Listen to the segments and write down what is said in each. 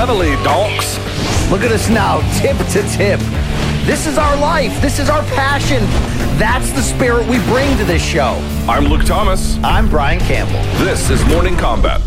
reveille, donks. Look at us now, tip to tip. This is our life. This is our passion. That's the spirit we bring to this show. I'm Luke Thomas. I'm Brian Campbell. This is Morning Kombat.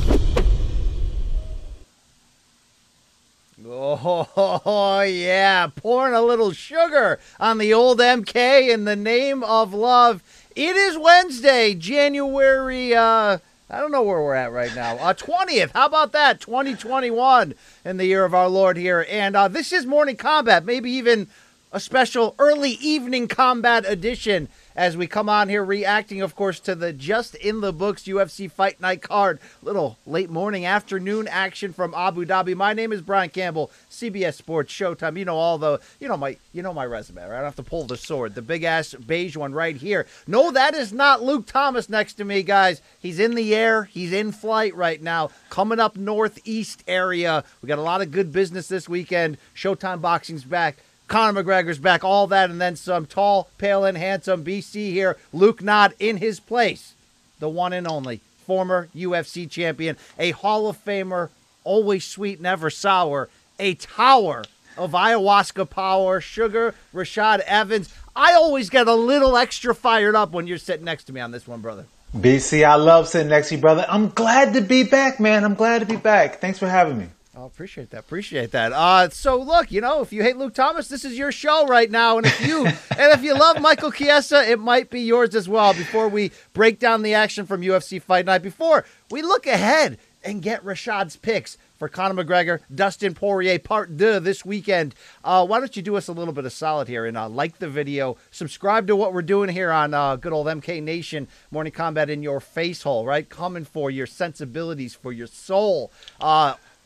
Oh, yeah. Pouring a little sugar on the old MK in the name of love. It is Wednesday, January. Uh, I don't know where we're at right now. Uh, 20th. How about that? 2021 in the year of our Lord here. And uh, this is Morning Kombat, maybe even a special early evening combat edition as we come on here reacting, of course, to the just in the books UFC Fight Night card. Little late morning, afternoon action from Abu Dhabi. My name is Brian Campbell, CBS Sports Showtime. You know all the, you know my, you know my resume. Right? I don't have to pull the sword, the big ass beige one right here. No, that is not Luke Thomas next to me, guys. He's in the air. He's in flight right now, coming up northeast area. We got a lot of good business this weekend. Showtime Boxing's back. Conor McGregor's back, all that, and then some tall, pale, and handsome BC here. Luke Nod in his place, the one and only former UFC champion, a Hall of Famer, always sweet, never sour, a tower of ayahuasca power, sugar, Rashad Evans. I always get a little extra fired up when you're sitting next to me on this one, brother. BC, I love sitting next to you, brother. I'm glad to be back, man. I'm glad to be back. Thanks for having me. Oh, appreciate that. Appreciate that. Uh, so look, you know, if you hate Luke Thomas, this is your show right now, and if you and if you love Michael Chiesa, it might be yours as well. Before we break down the action from UFC Fight Night, before we look ahead and get Rashad's picks for Conor McGregor, Dustin Poirier, part deux this weekend. Uh, why don't you do us a little bit of solid here and uh, like the video, subscribe to what we're doing here on uh, good old MK Nation Morning Kombat in your face hole, right? Coming for your sensibilities, for your soul.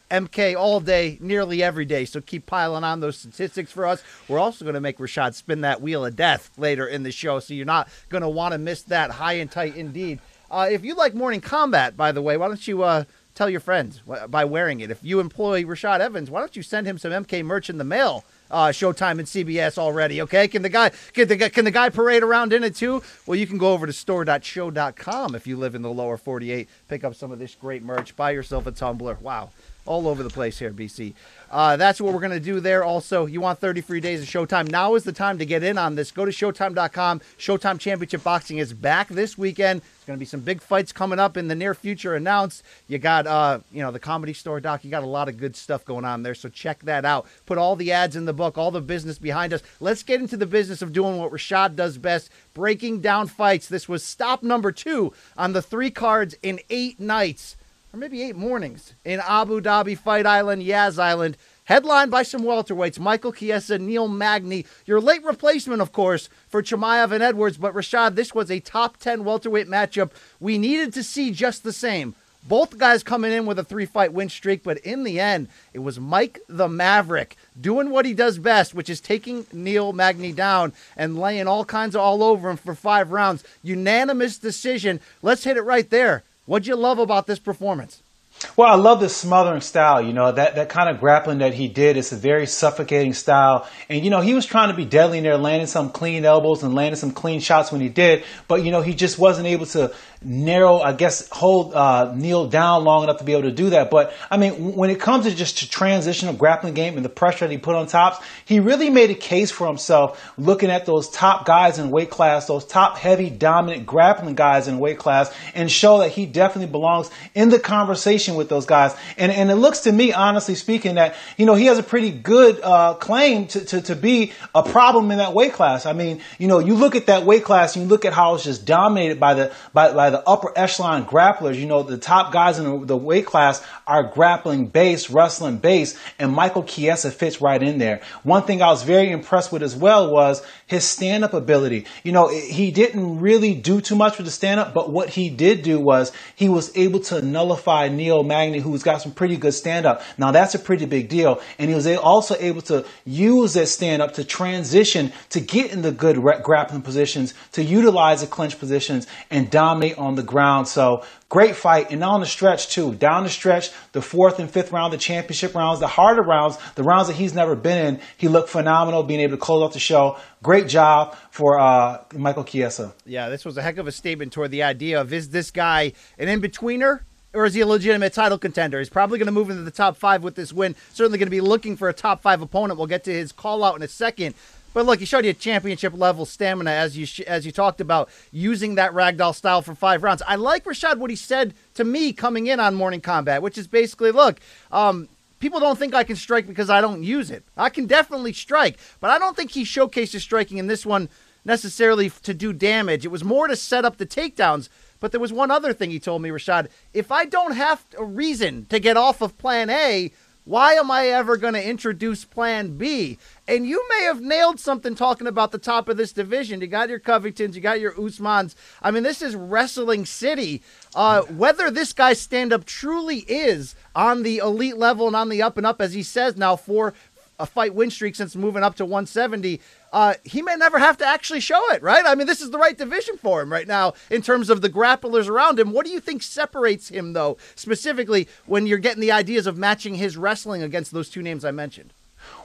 MK all day, nearly every day. So keep piling on those statistics for us. We're also going to make Rashad spin that wheel of death later in the show, so you're not going to want to miss that. High and tight indeed. Uh, if you like morning combat, by the way, why don't you uh, tell your friends by wearing it? If you employ Rashad Evans, why don't you send him some MK merch in the mail? uh, Showtime and CBS already. Okay, can the guy can the can the guy parade around in it too? Well, you can go over to store.sho.com if you live in the lower 48. Pick up some of this great merch. Buy yourself a tumbler. Wow, all over the place here, BC. Uh, that's what we're going to do there. Also, you want 30 free days of Showtime. Now is the time to get in on this. Go to Showtime.com. Showtime Championship Boxing is back this weekend. There's going to be some big fights coming up in the near future announced. You got, uh, you know, the Comedy Store doc. You got a lot of good stuff going on there. So check that out. Put all the ads in the book, all the business behind us. Let's get into the business of doing what Rashad does best breaking down fights. This was stop number two on the three cards in eight nights or maybe eight mornings in Abu Dhabi, Fight Island, Yas Island. Headlined by some welterweights, Michael Chiesa, Neil Magny. Your late replacement, of course, for Chimaev and Edwards. But Rashad, this was a top 10 welterweight matchup we needed to see just the same. Both guys coming in with a three fight win streak, but in the end, it was Mike the Maverick doing what he does best, which is taking Neil Magny down and laying all kinds of all over him for five rounds. Unanimous decision. Let's hit it right there. What'd you love about this performance? Well, I love the smothering style. You know, that, that kind of grappling that he did. It's a very suffocating style. And, you know, he was trying to be deadly in there, landing some clean elbows and landing some clean shots when he did. But, you know, he just wasn't able to narrow, I guess, hold uh, Neil down long enough to be able to do that. But I mean, when it comes to just to transitional grappling game and the pressure that he put on tops, he really made a case for himself looking at those top guys in weight class, those top heavy dominant grappling guys in weight class, and show that he definitely belongs in the conversation with those guys. And and it looks to me, honestly speaking, that you know he has a pretty good uh, claim to, to to be a problem in that weight class. I mean, you know, you look at that weight class, you look at how it's just dominated by the by, by by the upper echelon grapplers. You know, the top guys in the weight class are grappling base, wrestling base, and Michael Chiesa fits right in there. One thing I was very impressed with as well was his stand up ability. You know, he didn't really do too much with the stand up, but what he did do was he was able to nullify Neil Magny, who's got some pretty good stand up. Now that's a pretty big deal. And he was also able to use that stand up to transition to get in the good grappling positions, to utilize the clinch positions and dominate on the ground. So great fight. And on the stretch too, down the stretch, the fourth and fifth round, the championship rounds, the harder rounds, the rounds that he's never been in, he looked phenomenal being able to close off the show. Great job for uh, Michael Chiesa. Yeah, this was a heck of a statement toward the idea of is this guy an in-betweener or is he a legitimate title contender? He's probably going to move into the top five with this win. Certainly going to be looking for a top five opponent. We'll get to his call out in a second. But look, he showed you championship level stamina as you sh- as you talked about using that ragdoll style for five rounds. I like Rashad what he said to me coming in on Morning Kombat, which is basically, look, um, people don't think I can strike because I don't use it. I can definitely strike, but I don't think he showcased his striking in this one necessarily to do damage. It was more to set up the takedowns. But there was one other thing he told me, Rashad. If I don't have a reason to get off of plan A, why am I ever going to introduce plan B? And you may have nailed something talking about the top of this division. You got your Covingtons, you got your Usmans. I mean, this is wrestling city. Uh, whether this guy's stand up truly is on the elite level and on the up and up, as he says now, for a fight win streak since moving up to 170, uh, he may never have to actually show it, right? I mean, this is the right division for him right now in terms of the grapplers around him. What do you think separates him, though, specifically when you're getting the ideas of matching his wrestling against those two names I mentioned?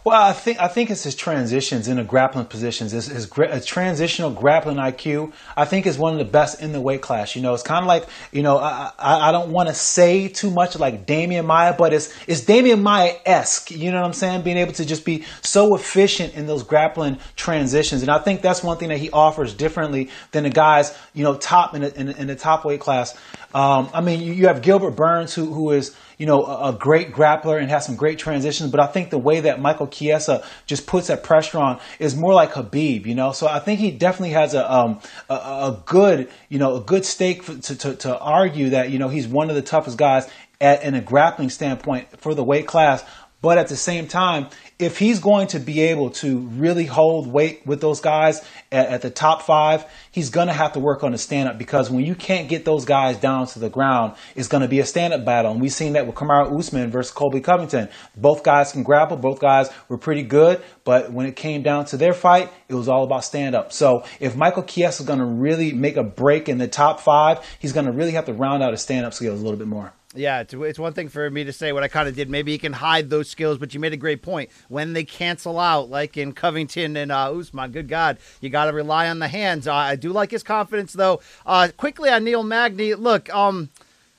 Well, I think I think it's his transitions in into grappling positions. His, his gra- transitional grappling IQ, I think, is one of the best in the weight class. You know, it's kind of like you know, I I, I don't want to say too much like Demian Maia, but it's it's Demian Maia esque. You know what I'm saying? Being able to just be so efficient in those grappling transitions, and I think that's one thing that he offers differently than the guys you know top in the, in, in the top weight class. Um, I mean, you, you have Gilbert Burns, who who is you know, a, a, great grappler and has some great transitions. But I think the way that Michael Chiesa just puts that pressure on is more like Khabib, you know. So I think he definitely has a um, a, a, good, you know, a good stake for, to, to, to argue that you know he's one of the toughest guys at, in a grappling standpoint for the weight class. But at the same time, if he's going to be able to really hold weight with those guys at, at the top five, he's going to have to work on the stand up because when you can't get those guys down to the ground, it's going to be a stand up battle. And we've seen that with Kamaru Usman versus Colby Covington. Both guys can grapple, both guys were pretty good, but when it came down to their fight, it was all about stand up. So if Michael Chiesa is going to really make a break in the top five, he's going to really have to round out his stand up skills a little bit more. Yeah, it's, it's one thing for me to say what I kind of did. Maybe he can hide those skills, but you made a great point. When they cancel out, like in Covington and uh, Usman, good God, you got to rely on the hands. Uh, I do like his confidence, though. Uh, quickly on Neil Magny, look, um,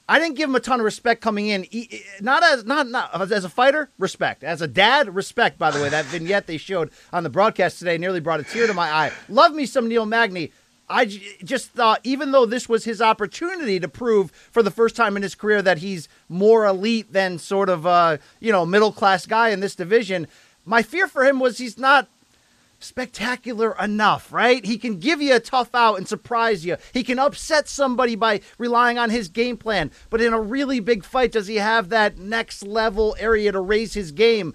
I didn't give him a ton of respect coming in. Not as not not as a fighter, respect. As a dad, respect. By the way, that vignette they showed on the broadcast today nearly brought a tear to my eye. Love me some Neil Magny. I just thought, even though this was his opportunity to prove for the first time in his career that he's more elite than sort of a you know middle class guy in this division, my fear for him was he's not spectacular enough, right? He can give you a tough out and surprise you. He can upset somebody by relying on his game plan. But in a really big fight, does he have that next level area to raise his game?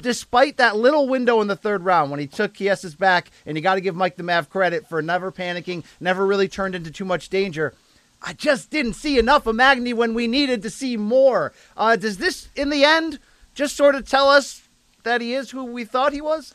Despite that little window in the third round when he took Chiesa's back, and you got to give Mike the Mav credit for never panicking, never really turned into too much danger. I just didn't see enough of Magny when we needed to see more. Uh, does this, in the end, just sort of tell us that he is who we thought he was?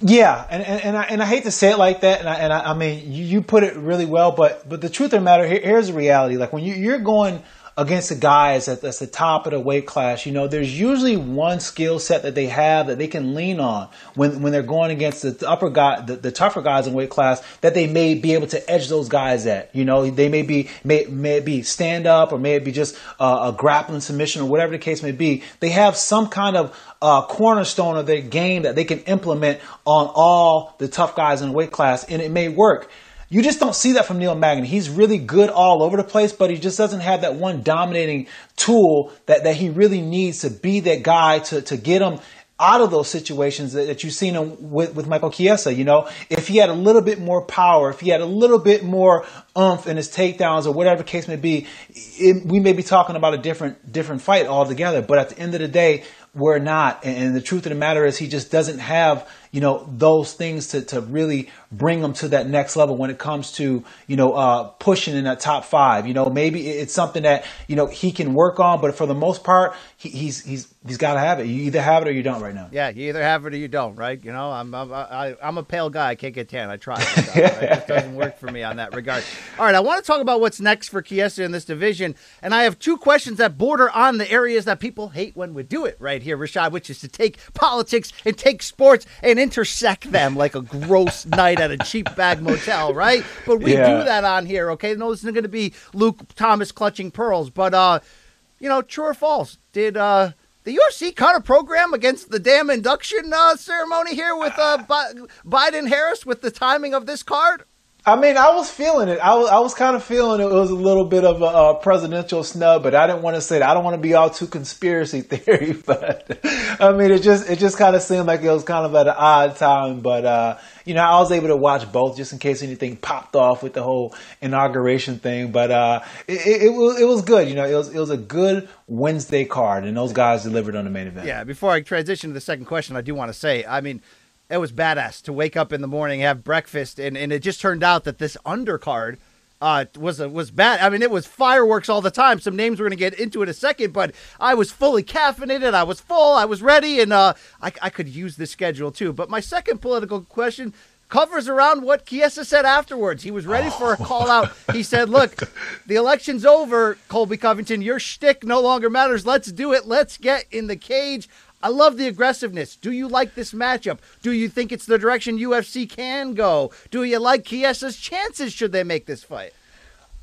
Yeah, and, and, and, I, and I hate to say it like that, and I, and I, I mean you, you, put it really well, but but the truth of the matter here, here's the reality: like when you, you're going against the guys at that's the top of the weight class, you know, there's usually one skill set that they have that they can lean on when when they're going against the upper guy, the, the, tougher guys in weight class that they may be able to edge those guys at. You know, they may be may may be stand up or may it be just uh, a grappling submission or whatever the case may be. They have some kind of uh, cornerstone of their game that they can implement on all the tough guys in the weight class, and it may work. You just don't see that from Neil Magny. He's really good all over the place, but he just doesn't have that one dominating tool that, that he really needs to be that guy to, to get him out of those situations that, that you've seen him with, with Michael Chiesa. You know, if he had a little bit more power, if he had a little bit more umph in his takedowns or whatever the case may be, it, we may be talking about a different different fight altogether. But at the end of the day, we're not. And, and the truth of the matter is, he just doesn't have you know, those things to, to really bring them to that next level when it comes to, you know, uh, pushing in that top five. You know, maybe it's something that, you know, he can work on, but for the most part, he, he's, he's, he's got to have it. You either have it or you don't right now. Yeah, you either have it or you don't, right? You know, I'm, I'm, I, am a pale guy. I can't get tan. I try. Right? it doesn't work for me on that regard. All right, I want to talk about what's next for Chiesa in this division. And I have two questions that border on the areas that people hate when we do it right here, Rashad, which is to take politics and take sports and intersect them like a gross night at a cheap bag motel, right? But we Yeah. do that on here, okay? No, this isn't going to be Luke Thomas clutching pearls, but uh, you know, true or false? Did uh the UFC cut a program against the damn induction uh, ceremony here with uh, Bi- Biden Harris with the timing of this card? I mean, I was feeling it. I was, I was kind of feeling it was a little bit of a, a presidential snub, but I didn't want to say that. I don't want to be all too conspiracy theory, but I mean, it just it just kind of seemed like it was kind of at an odd time. But uh, you know, I was able to watch both just in case anything popped off with the whole inauguration thing. But uh, it, it, it was it was good. You know, it was it was a good Wednesday card, and those guys delivered on the main event. Yeah, before I transition to the second question, I do want to say, I mean, it was badass to wake up in the morning, have breakfast, and, and it just turned out that this undercard uh, was a, was bad. I mean, it was fireworks all the time. Some names we're to get into in a second, but I was fully caffeinated. I was full. I was ready, and uh, I, I could use the schedule too. But my second political question covers around what Chiesa said afterwards. He was ready for a call out. He said, Look, the election's over, Colby Covington. Your shtick no longer matters. Let's do it. Let's get in the cage. I love the aggressiveness. Do you like this matchup? Do you think it's the direction UFC can go? Do you like Chiesa's chances should they make this fight?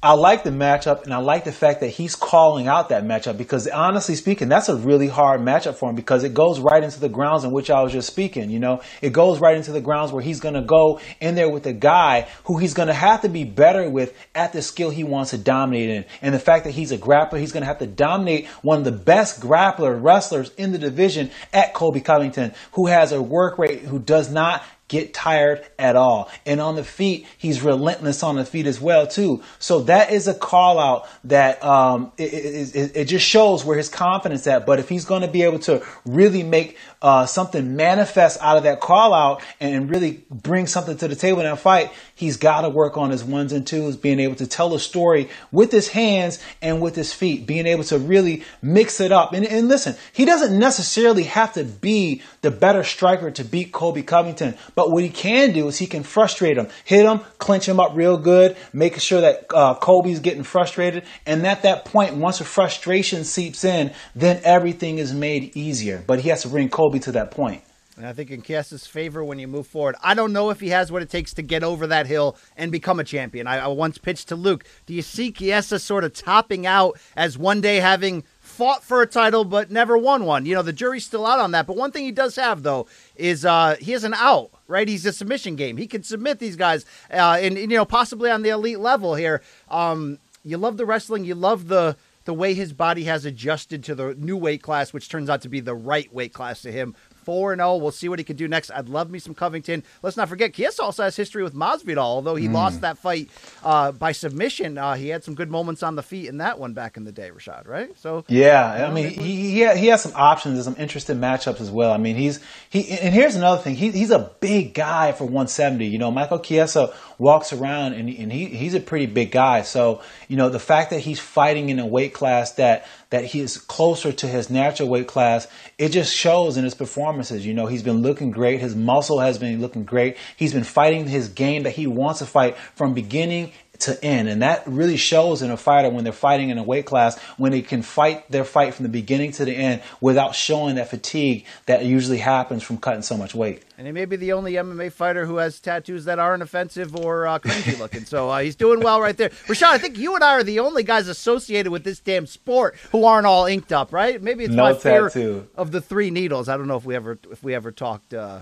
I like the matchup, and I like the fact that he's calling out that matchup because, honestly speaking, that's a really hard matchup for him because it goes right into the grounds in which I was just speaking. You know, it goes right into the grounds where he's going to go in there with a guy who he's going to have to be better with at the skill he wants to dominate in. And the fact that he's a grappler, he's going to have to dominate one of the best grappler wrestlers in the division at Colby Covington, who has a work rate who does not get tired at all. And on the feet, he's relentless on the feet as well too. So that is a call out that um, it, it, it, it just shows where his confidence at. But if he's going to be able to really make uh, something manifests out of that call out and really bring something to the table in that fight, he's got to work on his ones and twos, being able to tell a story with his hands and with his feet, being able to really mix it up. And, and listen, he doesn't necessarily have to be the better striker to beat Colby Covington, but what he can do is he can frustrate him, hit him, clinch him up real good, making sure that uh, Colby's getting frustrated. And at that point, once the frustration seeps in, then everything is made easier. But he has to bring Colby to that point. And I think in Chiesa's favor when you move forward. I don't know if he has what it takes to get over that hill and become a champion. I, I once pitched to Luke. Do you see Chiesa sort of topping out as one day having fought for a title but never won one? You know, the jury's still out on that. But one thing he does have, though, is uh, he has an out, right? He's a submission game. He can submit these guys, uh, and, and, you know, possibly on the elite level here. Um, you love the wrestling. You love the the way his body has adjusted to the new weight class, which turns out to be the right weight class to him. 4 0. We'll see what he can do next. I'd love me some Covington. Let's not forget, Chiesa also has history with Masvidal, although he lost that fight uh, by submission. Uh, he had some good moments on the feet in that one back in the day, Rashad, right? So Yeah, I mean, he he, he has some options and some interesting matchups as well. I mean, he's he and here's another thing. He, he's a big guy for 170. You know, Michael Chiesa walks around and and he he's a pretty big guy. So you know, the fact that he's fighting in a weight class that that he is closer to his natural weight class, it just shows in his performances. You know, he's been looking great. His muscle has been looking great. He's been fighting his game that he wants to fight from beginning to end. And that really shows in a fighter when they're fighting in a weight class, when they can fight their fight from the beginning to the end without showing that fatigue that usually happens from cutting so much weight. And he may be the only MMA fighter who has tattoos that aren't offensive or uh, cringy looking. So uh, he's doing well right there. Rashad, I think you and I are the only guys associated with this damn sport who aren't all inked up, right? Maybe it's No my fear tattoo. of the three needles. I don't know if we ever if we ever talked uh,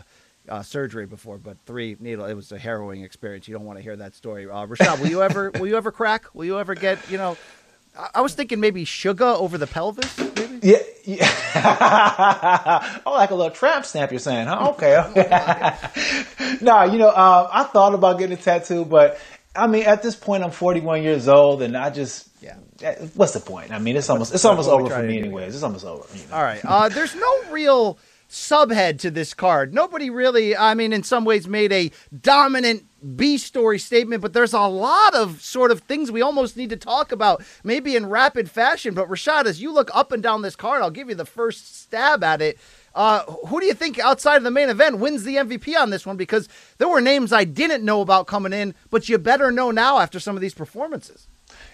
uh, surgery before, but three needle. It was a harrowing experience. You don't want to hear that story. Uh, Rashad, will you ever will you ever crack? Will you ever get you know? I, I was thinking maybe sugar over the pelvis. Maybe. Yeah, yeah. oh, like a little tramp stamp, you're saying, huh? Okay. okay. nah, you know, um, I thought about getting a tattoo, but I mean, at this point, I'm 41 years old, and I just, Yeah. eh, What's the point? I mean, it's almost, it's almost over for me, anyways. It's almost over. you know. All right. Uh, there's no real subhead to this card. Nobody really, I mean, in some ways made a dominant B story statement, but there's a lot of sort of things we almost need to talk about, maybe in rapid fashion. But Rashad, as you look up and down this card, I'll give you the first stab at it. Uh, who do you think outside of the main event wins the MVP on this one? Because there were names I didn't know about coming in, but you better know now after some of these performances.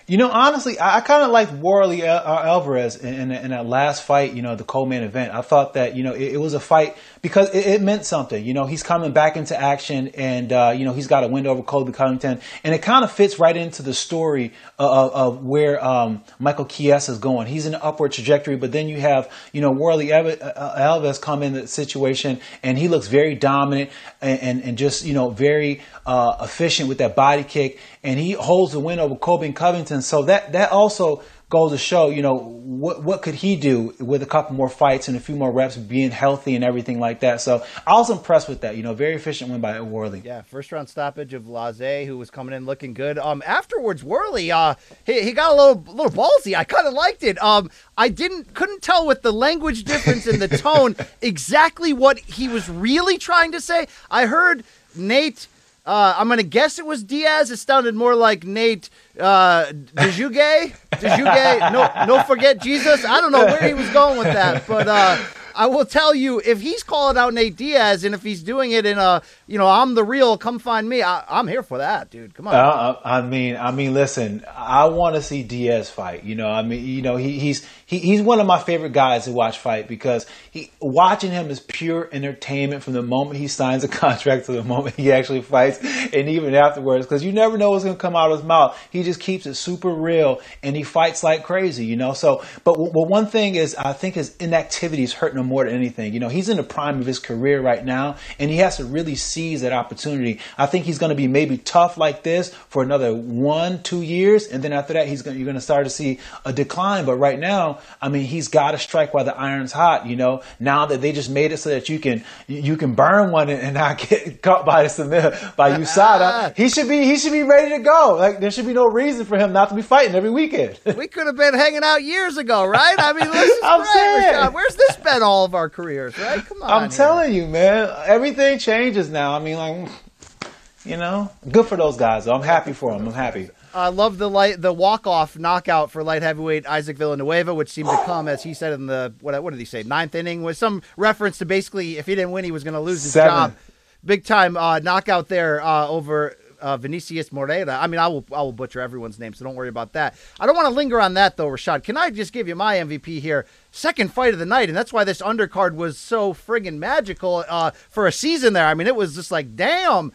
You know, honestly, I, I kind of liked Warlley uh, Alvarez in, in, in that last fight. You know, the co-main event. I thought that you know it, it was a fight because it, it meant something. You know, he's coming back into action, and uh, you know he's got a win over Colby Covington, and it kind of fits right into the story of, of where um, Michael Chiesa is going. He's in an upward trajectory, but then you have you know Warlley Al- uh, Alvarez come in the situation, and he looks very dominant and, and, and just you know very uh, efficient with that body kick, and he holds the win over Colby Covington. So that that also goes to show, you know, what what could he do with a couple more fights and a few more reps, being healthy and everything like that. So I was impressed with that. You know, very efficient win by Warlley. Yeah, first round stoppage of Laze, who was coming in looking good. Um, afterwards, Warlley, uh, he, he got a little little ballsy. I kind of liked it. Um, I didn't couldn't tell with the language difference in the tone exactly what he was really trying to say. I heard Nate. Uh, I'm gonna guess it was Diaz. It sounded more like Nate uh, Dejuge. Dejuge. No, no, forget Jesus. I don't know where he was going with that, but uh, I will tell you if he's calling out Nate Diaz and if he's doing it in a, you know, I'm the real, come find me. I, I'm here for that, dude. Come on. Uh, I mean, I mean, listen, I want to see Diaz fight. You know, I mean, you know, he, he's he, he's one of my favorite guys to watch fight because he watching him is pure entertainment from the moment he signs a contract to the moment he actually fights, and even afterwards, because you never know what's going to come out of his mouth. He just keeps it super real, and he fights like crazy. You know, so but but one thing is, I think his inactivity is hurting him more than anything. You know, he's in the prime of his career right now, and he has to really seize that opportunity. I think he's going to be maybe tough like this for another one, two years, and then after that, he's going you're going to start to see a decline. But right now, I mean, he's got to strike while the iron's hot. You know, now that they just made it so that you can you can burn one and not get caught by the by USADA, ah. he should be he should be ready to go. Like there should be no reason for him not to be fighting every weekend. we could have been hanging out years ago, right? I mean, this is I'm great, saying. Rashad. Where's this been all of our careers, right? Come on. I'm here. telling you, man, everything changes now. I mean, like, you know, good for those guys. Though. I'm happy for them. I'm happy. I love the light, the walk off knockout for light heavyweight Isaac Villanueva, which seemed to come as he said in the what what did he say ninth inning with some reference to basically if he didn't win he was going to lose his Seven. job. Big time uh, knockout there uh, over uh, Vinicius Moreira. I mean, I will I will butcher everyone's name, so don't worry about that. I don't want to linger on that though, Rashad. Can I just give you my MVP here? Second fight of the night, and that's why this undercard was so friggin' magical uh, for a season there. I mean, it was just like, damn.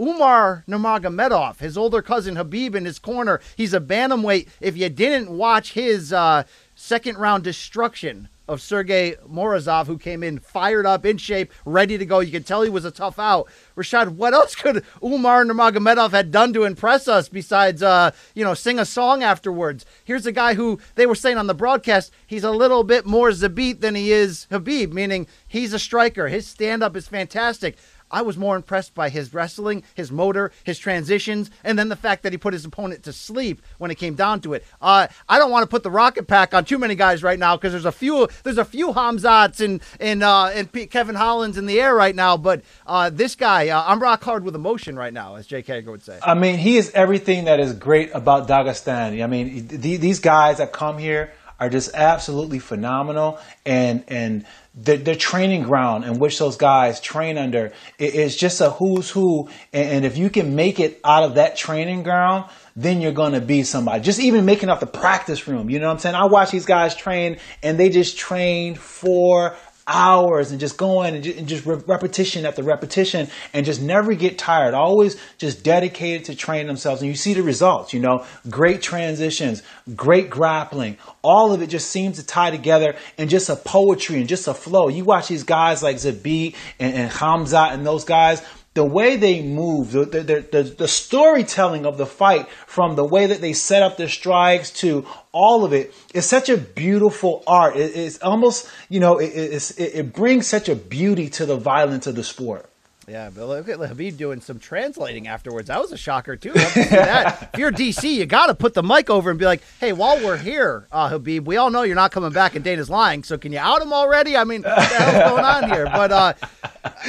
Umar Nurmagomedov, his older cousin Khabib in his corner. He's a bantamweight. If you didn't watch his uh, second round destruction of Sergey Morozov, who came in fired up, in shape, ready to go, you could tell he was a tough out. Rashad, what else could Umar Nurmagomedov had done to impress us besides, uh, you know, sing a song afterwards? Here's a guy who they were saying on the broadcast he's a little bit more Zabit than he is Khabib, meaning he's a striker. His stand up is fantastic. I was more impressed by his wrestling, his motor, his transitions, and then the fact that he put his opponent to sleep when it came down to it. Uh, I don't want to put the rocket pack on too many guys right now because there's a few there's a few Khamzats and and uh, and P- Kevin Hollands in the air right now, but uh, this guy, uh, I'm rock hard with emotion right now, as Jake Hager would say. I mean, he is everything that is great about Dagestan. I mean, th- these guys that come here are just absolutely phenomenal, and and the, the training ground in which those guys train under is just a who's who. And, and if you can make it out of that training ground, then you're going to be somebody. Just even making up the practice room. You know what I'm saying? I watch these guys train, and they just train for hours and just going and just, and just re- repetition after repetition and just never get tired. Always just dedicated to train themselves. And you see the results, you know, great transitions, great grappling. All of it just seems to tie together in just a poetry and just a flow. You watch these guys like Zabit and, and Hamza and those guys, the way they move, the, the, the, the storytelling of the fight from the way that they set up their strikes to all of it is such a beautiful art. It, it's almost, you know, it, it, it brings such a beauty to the violence of the sport. Yeah, but look at Khabib doing some translating afterwards. That was a shocker too. Love to see that. if you're DC, you got to put the mic over and be like, "Hey, while we're here, uh, Khabib, we all know you're not coming back and Dana's lying. So can you out him already? I mean, what the hell's going on here?" But uh,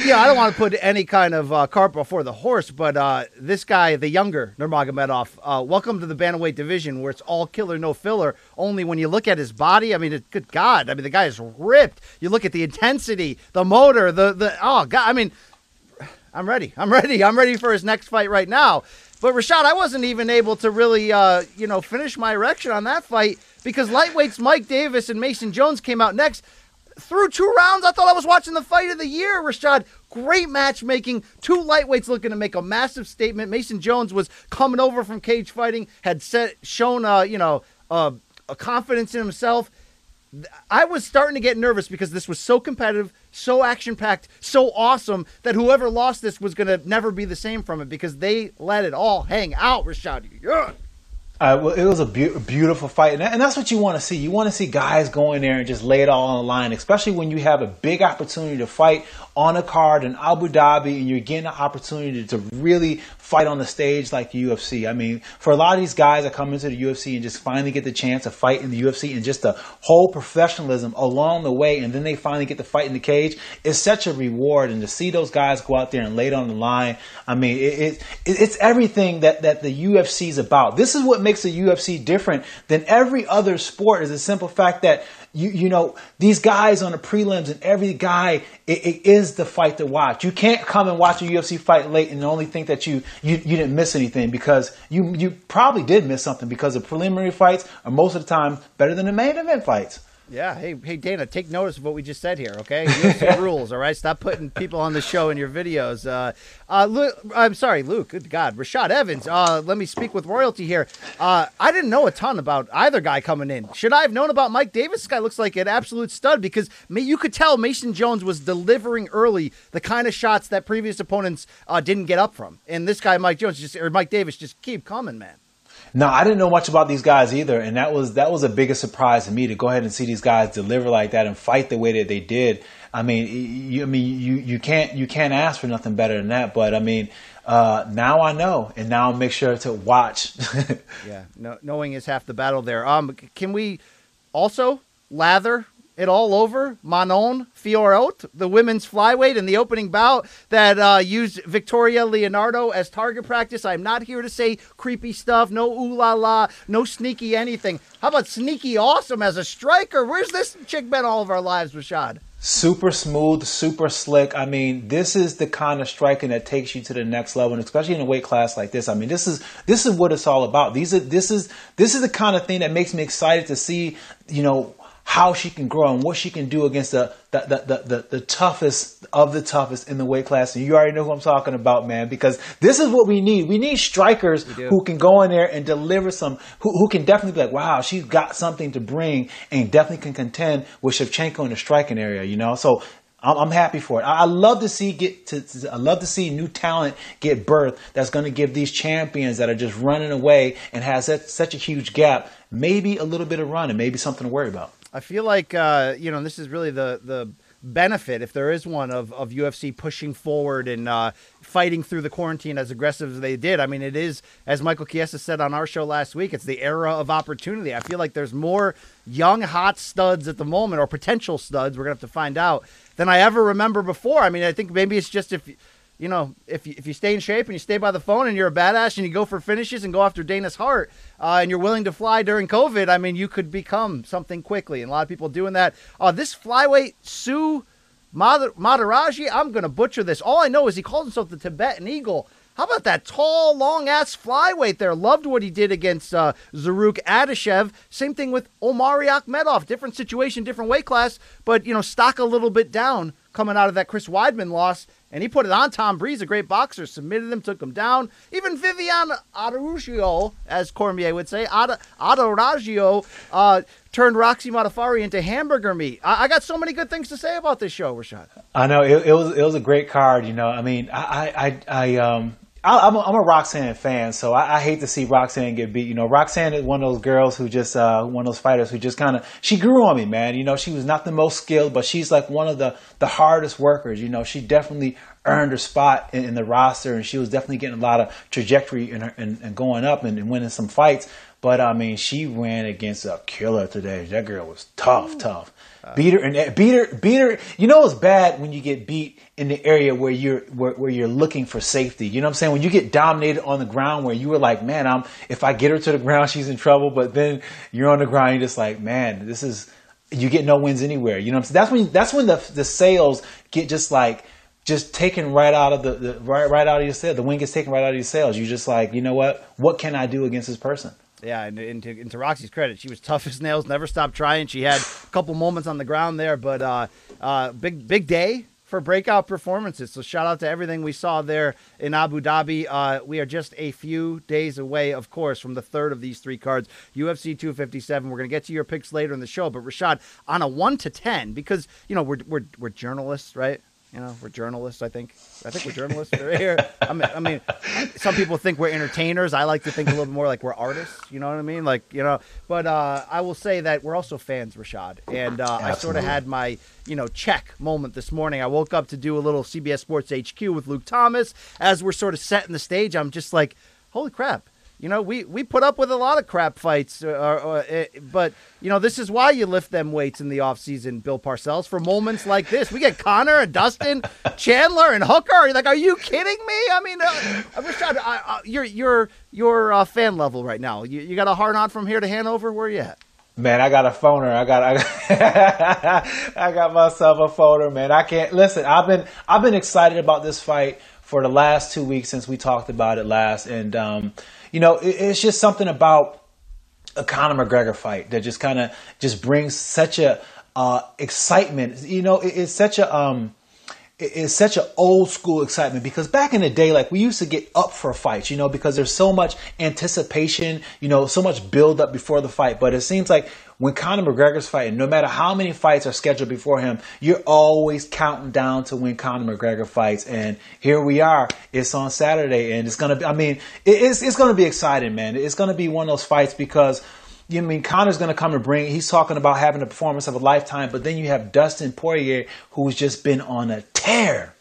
yeah, I don't want to put any kind of uh, cart before the horse. But uh, this guy, the younger Nurmagomedov, uh, welcome to the bantamweight division where it's all killer, no filler. Only when you look at his body, I mean, it, good God, I mean, the guy is ripped. You look at the intensity, the motor, the the oh God, I mean. I'm ready. I'm ready. I'm ready for his next fight right now. But Rashad, I wasn't even able to really, uh, you know, finish my erection on that fight because lightweights Mike Davis and Mason Jones came out next. Through two rounds, I thought I was watching the fight of the year, Rashad. Great matchmaking. Two lightweights looking to make a massive statement. Mason Jones was coming over from cage fighting, had set, shown, uh, you know, uh, a confidence in himself. I was starting to get nervous because this was so competitive, so action packed, so awesome that whoever lost this was going to never be the same from it because they let it all hang out, Rashad. Yeah. Uh, well, it was a be- beautiful fight, and, and that's what you want to see. You want to see guys go in there and just lay it all on the line, especially when you have a big opportunity to fight on a card in Abu Dhabi, and you're getting an opportunity to really fight on the stage like the UFC. I mean, for a lot of these guys that come into the UFC and just finally get the chance to fight in the UFC and just the whole professionalism along the way, and then they finally get to fight in the cage, is such a reward. And to see those guys go out there and lay it on the line, I mean, it, it, it's everything that, that the UFC is about. This is what makes the UFC different than every other sport is the simple fact that you you know these guys on the prelims and every guy it, it is the fight to watch. You can't come and watch a UFC fight late and only think that you, you you didn't miss anything because you you probably did miss something because the preliminary fights are most of the time better than the main event fights. Yeah. Hey, hey, Dana, take notice of what we just said here, okay? Rules, all right? Stop putting people on the show in your videos. Uh, uh, Luke, I'm sorry, Luke. Good God, Rashad Evans. Uh, let me speak with royalty here. Uh, I didn't know a ton about either guy coming in. Should I have known about Mike Davis? This guy looks like an absolute stud because you could tell Mason Jones was delivering early the kind of shots that previous opponents uh, didn't get up from, and this guy, Mike Jones, just or Mike Davis, just keep coming, man. No, I didn't know much about these guys either, and that was that was a biggest surprise to me to go ahead and see these guys deliver like that and fight the way that they did. I mean, you, I mean, you you can't you can't ask for nothing better than that. But I mean, uh, now I know, and now I'll make sure to watch. yeah, no, knowing is half the battle. There. Um, can we also lather it all over Manon Fiorot, the women's flyweight in the opening bout that uh, used Victoria Leonardo as target practice. I'm not here to say creepy stuff, no ooh la la, no sneaky anything. How about sneaky awesome as a striker? Where's this chick been all of our lives, Rashad? super smooth, super slick. I mean, this is the kind of striking that takes you to the next level, and especially in a weight class like this. I mean, this is this is what it's all about. These are this is this is the kind of thing that makes me excited to see, you know, how she can grow and what she can do against the the, the, the, the, toughest of the toughest in the weight class. And you already know who I'm talking about, man, because this is what we need. We need strikers who can go in there and deliver some, who, who can definitely be like, wow, she's got something to bring and definitely can contend with Shevchenko in the striking area, you know? So I'm, I'm happy for it. I, I love to see get to, to, I love to see new talent get birth that's going to give these champions that are just running away and has that, such a huge gap maybe a little bit of run and maybe something to worry about. I feel like uh, you know this is really the the benefit, if there is one, of, of UFC pushing forward and uh, fighting through the quarantine as aggressive as they did. I mean, it is, as Michael Chiesa said on our show last week, it's the era of opportunity. I feel like there's more young, hot studs at the moment, or potential studs, we're to have to find out, than I ever remember before. I mean, I think maybe it's just if you know, if you, if you stay in shape and you stay by the phone and you're a badass and you go for finishes and go after Dana's heart uh, and you're willing to fly during COVID, I mean, you could become something quickly. And a lot of people doing that. Uh, this flyweight, Sue Madaraji, I'm going to butcher this. All I know is he calls himself the Tibetan Eagle. How about that tall, long ass flyweight there? Loved what he did against uh, Zaruk Adashev. Same thing with Omari Akhmedov. Different situation, different weight class, but, you know, stock a little bit down coming out of that Chris Weidman loss and he put it on Tom Breeze, a great boxer, submitted him, took him down. Even Viviane Araujo, as Cormier would say, Araujo, uh, turned Roxy Modafferi into hamburger meat. I-, I, got so many good things to say about this show, Rashad. I know it, it was it was a great card. You know, I mean, I I, I um I, am a, I'm a Roxanne fan, so I, I, hate to see Roxanne get beat. You know, Roxanne is one of those girls who just, uh, one of those fighters who just kind of, she grew on me, man. You know, she was not the most skilled, but she's like one of the, the hardest workers. You know, she definitely earned her spot in, in the roster, and she was definitely getting a lot of trajectory and and going up and, and, winning some fights. But I mean, she ran against a killer today. That girl was tough, tough. Uh, beat her and beat her, beat her. You know it's bad when you get beat in the area where you're where, where, you're looking for safety. You know what I'm saying? When you get dominated on the ground, where you were like, man, I'm if I get her to the ground, she's in trouble. But then you're on the ground, you're just like, man, this is you get no wins anywhere. You know what I'm saying? That's when that's when the the sales get just like just taken right out of the, the right right out of your sail. The wind gets taken right out of your sails. You're just like, you know what? What can I do against this person? Yeah, and, and, to, and to Roxy's credit, she was tough as nails, never stopped trying. She had a couple moments on the ground there, but uh, uh, big big day for breakout performances. So shout out to everything we saw there in Abu Dhabi. Uh, we are just a few days away, of course, from the third of these three cards, UFC 257. We're going to get to your picks later in the show, but Rashad, on a one to ten, because you know we're we're we're journalists, right? You know, we're journalists. I think. I think we're journalists right here. I mean, I mean, some people think we're entertainers. I like to think a little more like we're artists. You know what I mean? Like you know. But uh, I will say that we're also fans, Rashad. And uh, I sort of had my you know check moment this morning. I woke up to do a little CBS Sports HQ with Luke Thomas. As we're sort of setting the stage, I'm just like, holy crap you know, we, we put up with a lot of crap fights, uh, uh, uh, but, you know, this is why you lift them weights in the offseason, Bill Parcells, for moments like this. We get Conor and Dustin, Chandler and Hooker. You're like, are you kidding me? I mean, uh, I wish I'd, I, uh, you're, you're, you're uh, fan level right now. You, you got a hard on from here to Hanover? Where you at? Man, I got a phoner. I got, I got, I got myself a phoner, man. I can't listen. I've been, I've been excited about this fight for the last two weeks since we talked about it last, and um, you know, it, it's just something about a Conor McGregor fight that just kind of just brings such a uh, excitement. You know, it, it's such a um, it's such an old school excitement because back in the day, like we used to get up for fights, you know, because there's so much anticipation, you know, so much build up before the fight. But it seems like when Conor McGregor's fighting, no matter how many fights are scheduled before him, you're always counting down to when Conor McGregor fights. And here we are. It's on Saturday, and it's gonna be. I mean, it's it's gonna be exciting, man. It's gonna be one of those fights because. You mean Conor's going to come and bring? He's talking about having a performance of a lifetime, but then you have Dustin Poirier, who's just been on a tear.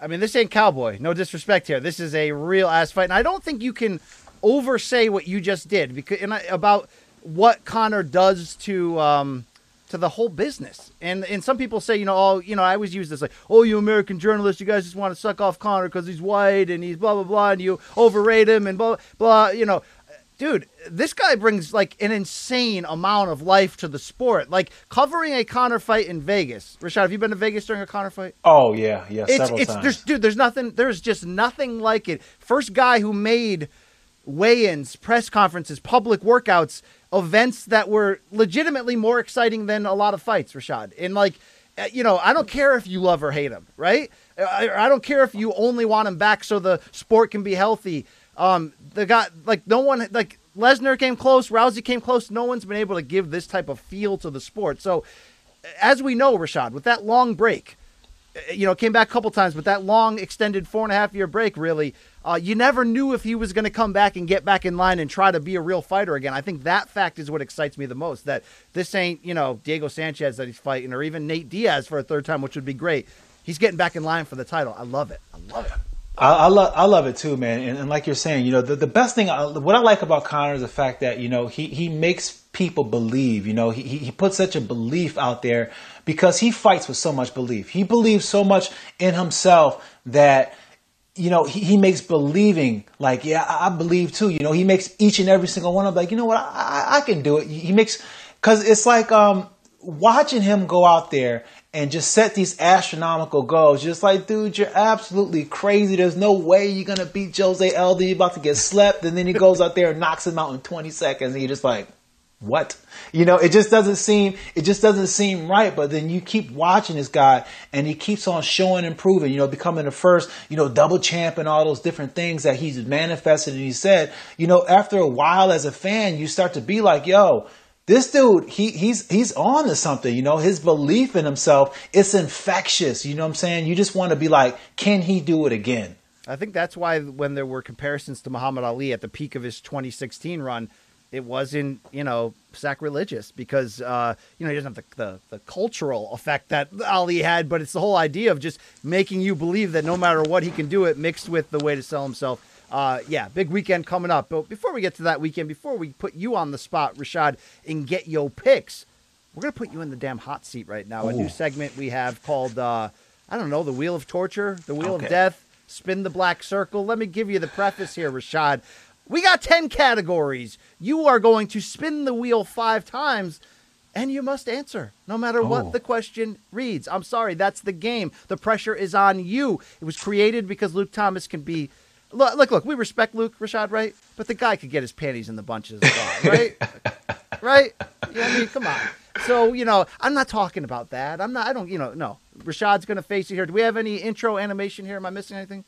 I mean, this ain't cowboy. No disrespect here. This is a real ass fight, and I don't think you can oversay what you just did because I, about what Conor does to um, to the whole business. And and some people say, you know, oh, you know, I always use this like, oh, you American journalists, you guys just want to suck off Conor because he's white and he's blah blah blah, and you overrate him and blah blah. You know, dude, this guy brings like an insane amount of life to the sport. Like covering a Conor fight in Vegas. Rashad, have you been to Vegas during a Conor fight? Oh yeah, yeah, it's, several it's, times. There's, dude, there's nothing. There's just nothing like it. First guy who made weigh-ins, press conferences, public workouts, events that were legitimately more exciting than a lot of fights, Rashad. And like, uh, you know, I don't care if you love or hate him, right? I, I don't care if you only want him back so the sport can be healthy. Um, the guy, like, no one, like, Lesnar came close, Rousey came close. No one's been able to give this type of feel to the sport. So, as we know, Rashad, with that long break, you know, came back a couple times, but that long extended four and a half year break really uh, you never knew if he was going to come back and get back in line and try to be a real fighter again. I think that fact is what excites me the most. That this ain't you know Diego Sanchez that he's fighting, or even Nate Diaz for a third time, which would be great. He's getting back in line for the title. I love it. I love it. I, I love I love it too, man. And, and, like you're saying, you know, the, the best thing, I, what I like about Conor is the fact that you know he he makes people believe. You know, he he puts such a belief out there because he fights with so much belief. He believes so much in himself that you know, he, he makes believing like, yeah, I, I, believe too. You know, he makes each and every single one of them like, you know what, I, I, I can do it. He makes, cause it's like, um, watching him go out there and just set these astronomical goals. Just like, dude, you're absolutely crazy. There's no way you're gonna beat Jose Aldo. You're about to get slept, and then he goes out there and knocks him out in 20 seconds, and you're just like, what? You know, it just doesn't seem, it just doesn't seem right. But then you keep watching this guy and he keeps on showing and proving, you know, becoming the first, you know, double champ and all those different things that he's manifested and he said, you know, after a while as a fan, you start to be like, yo, this dude, he he's he's on to something, you know, his belief in himself, it's infectious. You know what I'm saying? You just want to be like, can he do it again? I think that's why when there were comparisons to Muhammad Ali at the peak of his 2016 run, it wasn't you know sacrilegious because uh, you know he doesn't have the, the, the cultural effect that Ali had, but it's the whole idea of just making you believe that no matter what he can do it, mixed with the way to sell himself. Uh, yeah, big weekend coming up. But before we get to that weekend, before we put you on the spot, Rashad, and get your picks, we're gonna put you in the damn hot seat right now. Ooh. A new segment we have called uh, I don't know, the Wheel of Torture, the Wheel okay. of Death, Spin the Black Circle. Let me give you the preface here, Rashad. We got 10 categories. You are going to spin the wheel five times and you must answer no matter Oh. what the question reads. I'm sorry, that's the game. The pressure is on you. It was created because Luke Thomas can be. Look, look, look we respect Luke Rashad, right? But the guy could get his panties in the bunches right? right? Yeah, I mean, come on. So, you know, I'm not talking about that. I'm not, I don't, you know, no. Rashad's going to face you here. Do we have any intro animation here? Am I missing anything?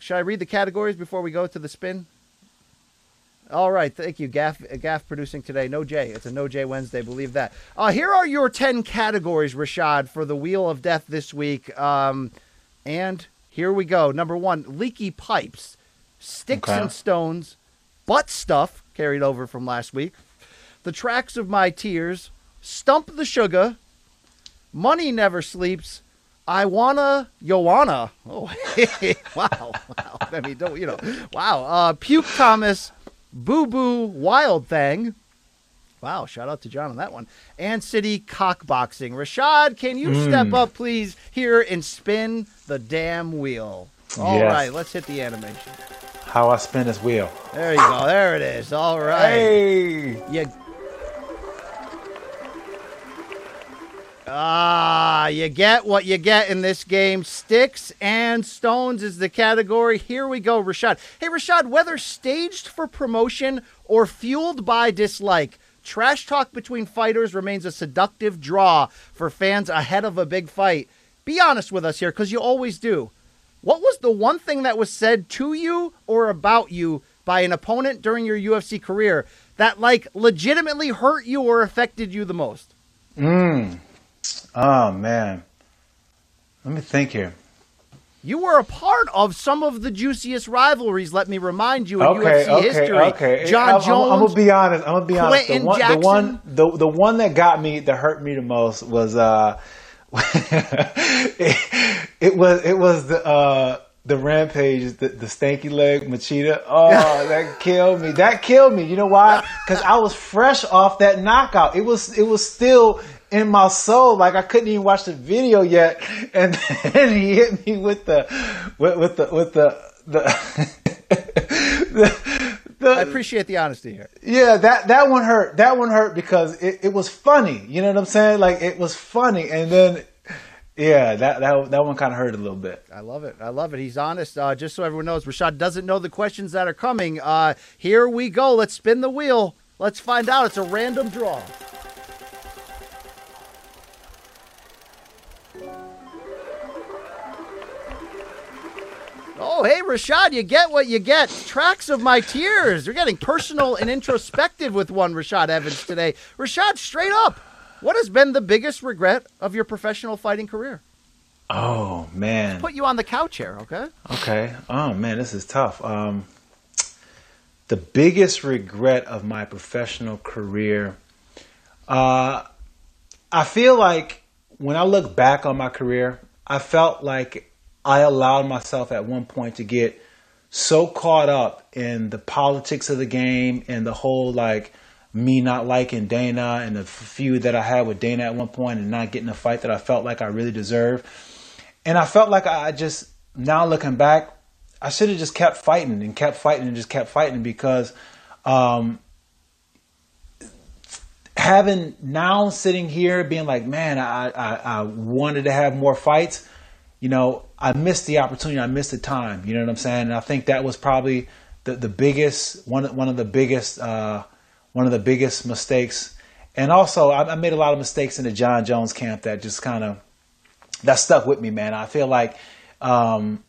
Should I read the categories before we go to the spin? All right, thank you, Gaff. Gaff producing today. No J. It's a No J Wednesday. Believe that. Uh, here are your ten categories, Rashad, for the Wheel of Death this week. Um, and here we go. Number one: leaky pipes, sticks Okay. and stones, butt stuff carried over from last week, the tracks of my tears, stump the sugar, money never sleeps. I wanna, Joanna. Oh, wow, wow. I mean, don't you know? Wow. Uh, Puke Thomas, Boo Boo Wild Thing. Wow, shout out to John on that one. And City Cockboxing. Rashad, can you step up, please, here and spin the damn wheel? All right, Yes. let's hit the animation. How I spin this wheel. There you go. There it is. All right. Hey. You. Ah, you get what you get in this game. Sticks and stones is the category. Here we go, Rashad. Hey, Rashad, whether staged for promotion or fueled by dislike, trash talk between fighters remains a seductive draw for fans ahead of a big fight. Be honest with us here, because you always do. What was the one thing that was said to you or about you by an opponent during your UFC career that, like, legitimately hurt you or affected you the most? Oh man. Let me think here. You were a part of some of the juiciest rivalries, let me remind you, in Okay, UFC okay, history. okay. John I'm, Jones. I'm, gonna be honest. I'm gonna be honest. The one, the one, the the one that got me, that hurt me the most was uh, it, it was it was the uh the rampage, the, the stanky leg Machida. Oh, that killed me. That killed me. You know why? Because I was fresh off that knockout. It was it was still in my soul. Like I couldn't even watch the video yet, and then he hit me with the with, with the with the the. the, the I appreciate the honesty here. yeah, that that one hurt. That one hurt because it, it was funny. You know what I'm saying? Like it was funny, and then yeah, that that that one kind of hurt a little bit. I love it. I love it. He's honest. Uh, just so everyone knows, Rashad doesn't know the questions that are coming. Uh, here we go. Let's spin the wheel. Let's find out. It's a random draw. Oh, hey, Rashad, you get what you get. Tracks of my tears. You're getting personal and introspective with one Rashad Evans today. Rashad, straight up, what has been the biggest regret of your professional fighting career? Oh man. Put you on the couch here, okay? Okay. Oh man, this is tough. Um, the biggest regret of my professional career. Uh, I feel like when I look back on my career, I felt like I allowed myself at one point to get so caught up in the politics of the game and the whole like me not liking Dana and the feud that I had with Dana at one point and not getting a fight that I felt like I really deserved. And I felt like I just now looking back, I should have just kept fighting and kept fighting and just kept fighting because um, having now sitting here being like, man, I, I, I wanted to have more fights. You know, I missed the opportunity. I missed the time. You know what I'm saying? And I think that was probably the, the biggest one. One of the biggest uh, one of the biggest mistakes. And also, I, I made a lot of mistakes in the Jon Jones camp that just kind of that stuck with me, man. I feel like um,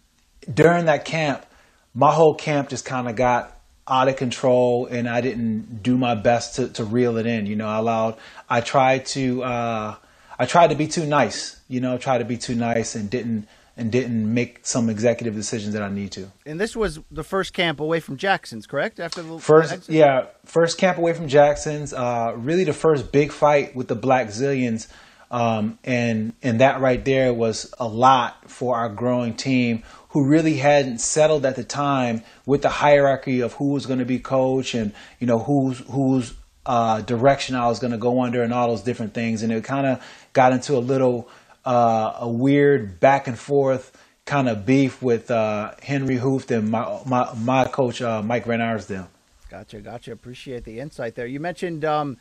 during that camp, my whole camp just kind of got out of control, and I didn't do my best to, to reel it in. You know, I allowed, I tried to, uh, I tried to be too nice. You know, tried to be too nice, and didn't and didn't make some executive decisions that I need to. And this was the first camp away from Jackson's, correct? After the First, yeah, first camp away from Jackson's. Uh, really, the first big fight with the Blackzilians, um, and and that right there was a lot for our growing team, who really hadn't settled at the time with the hierarchy of who was going to be coach and you know who's whose uh, direction I was going to go under and all those different things, and it kind of got into a little uh, a weird back and forth kind of beef with uh, Henry Hooft and my my, my coach uh, Mike Van Arsdale. Gotcha, gotcha. Appreciate the insight there. You mentioned um,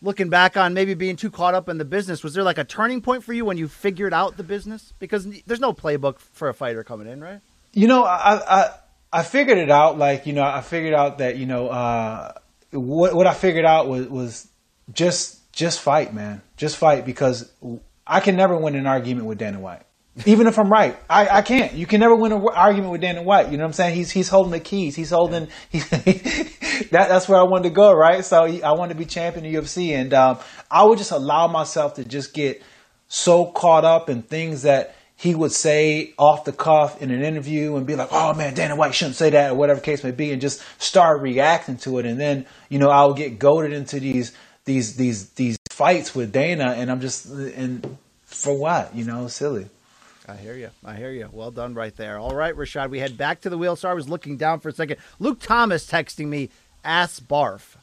looking back on maybe being too caught up in the business. Was there like a turning point for you when you figured out the business? Because there's no playbook for a fighter coming in, right? You know, I I, I figured it out. Like you know, I figured out that you know uh, what what I figured out was was just just fight, man, just fight because I can never win an argument with Dana White. Even if I'm right, I, I can't. You can never win an argument with Dana White. You know what I'm saying? He's he's holding the keys. He's holding. He, that that's where I wanted to go, right? So I wanted to be champion of UFC, and um, I would just allow myself to just get so caught up in things that he would say off the cuff in an interview and be like, "Oh man, Dana White shouldn't say that," or whatever case may be, and just start reacting to it. And then you know I would get goaded into these these these these fights with Dana, and I'm just and for what? You know, silly. I hear you. I hear you. Well done right there. All right, Rashad, we head back to the wheel. Sorry, I was looking down for a second. Luke Thomas texting me, ass barf.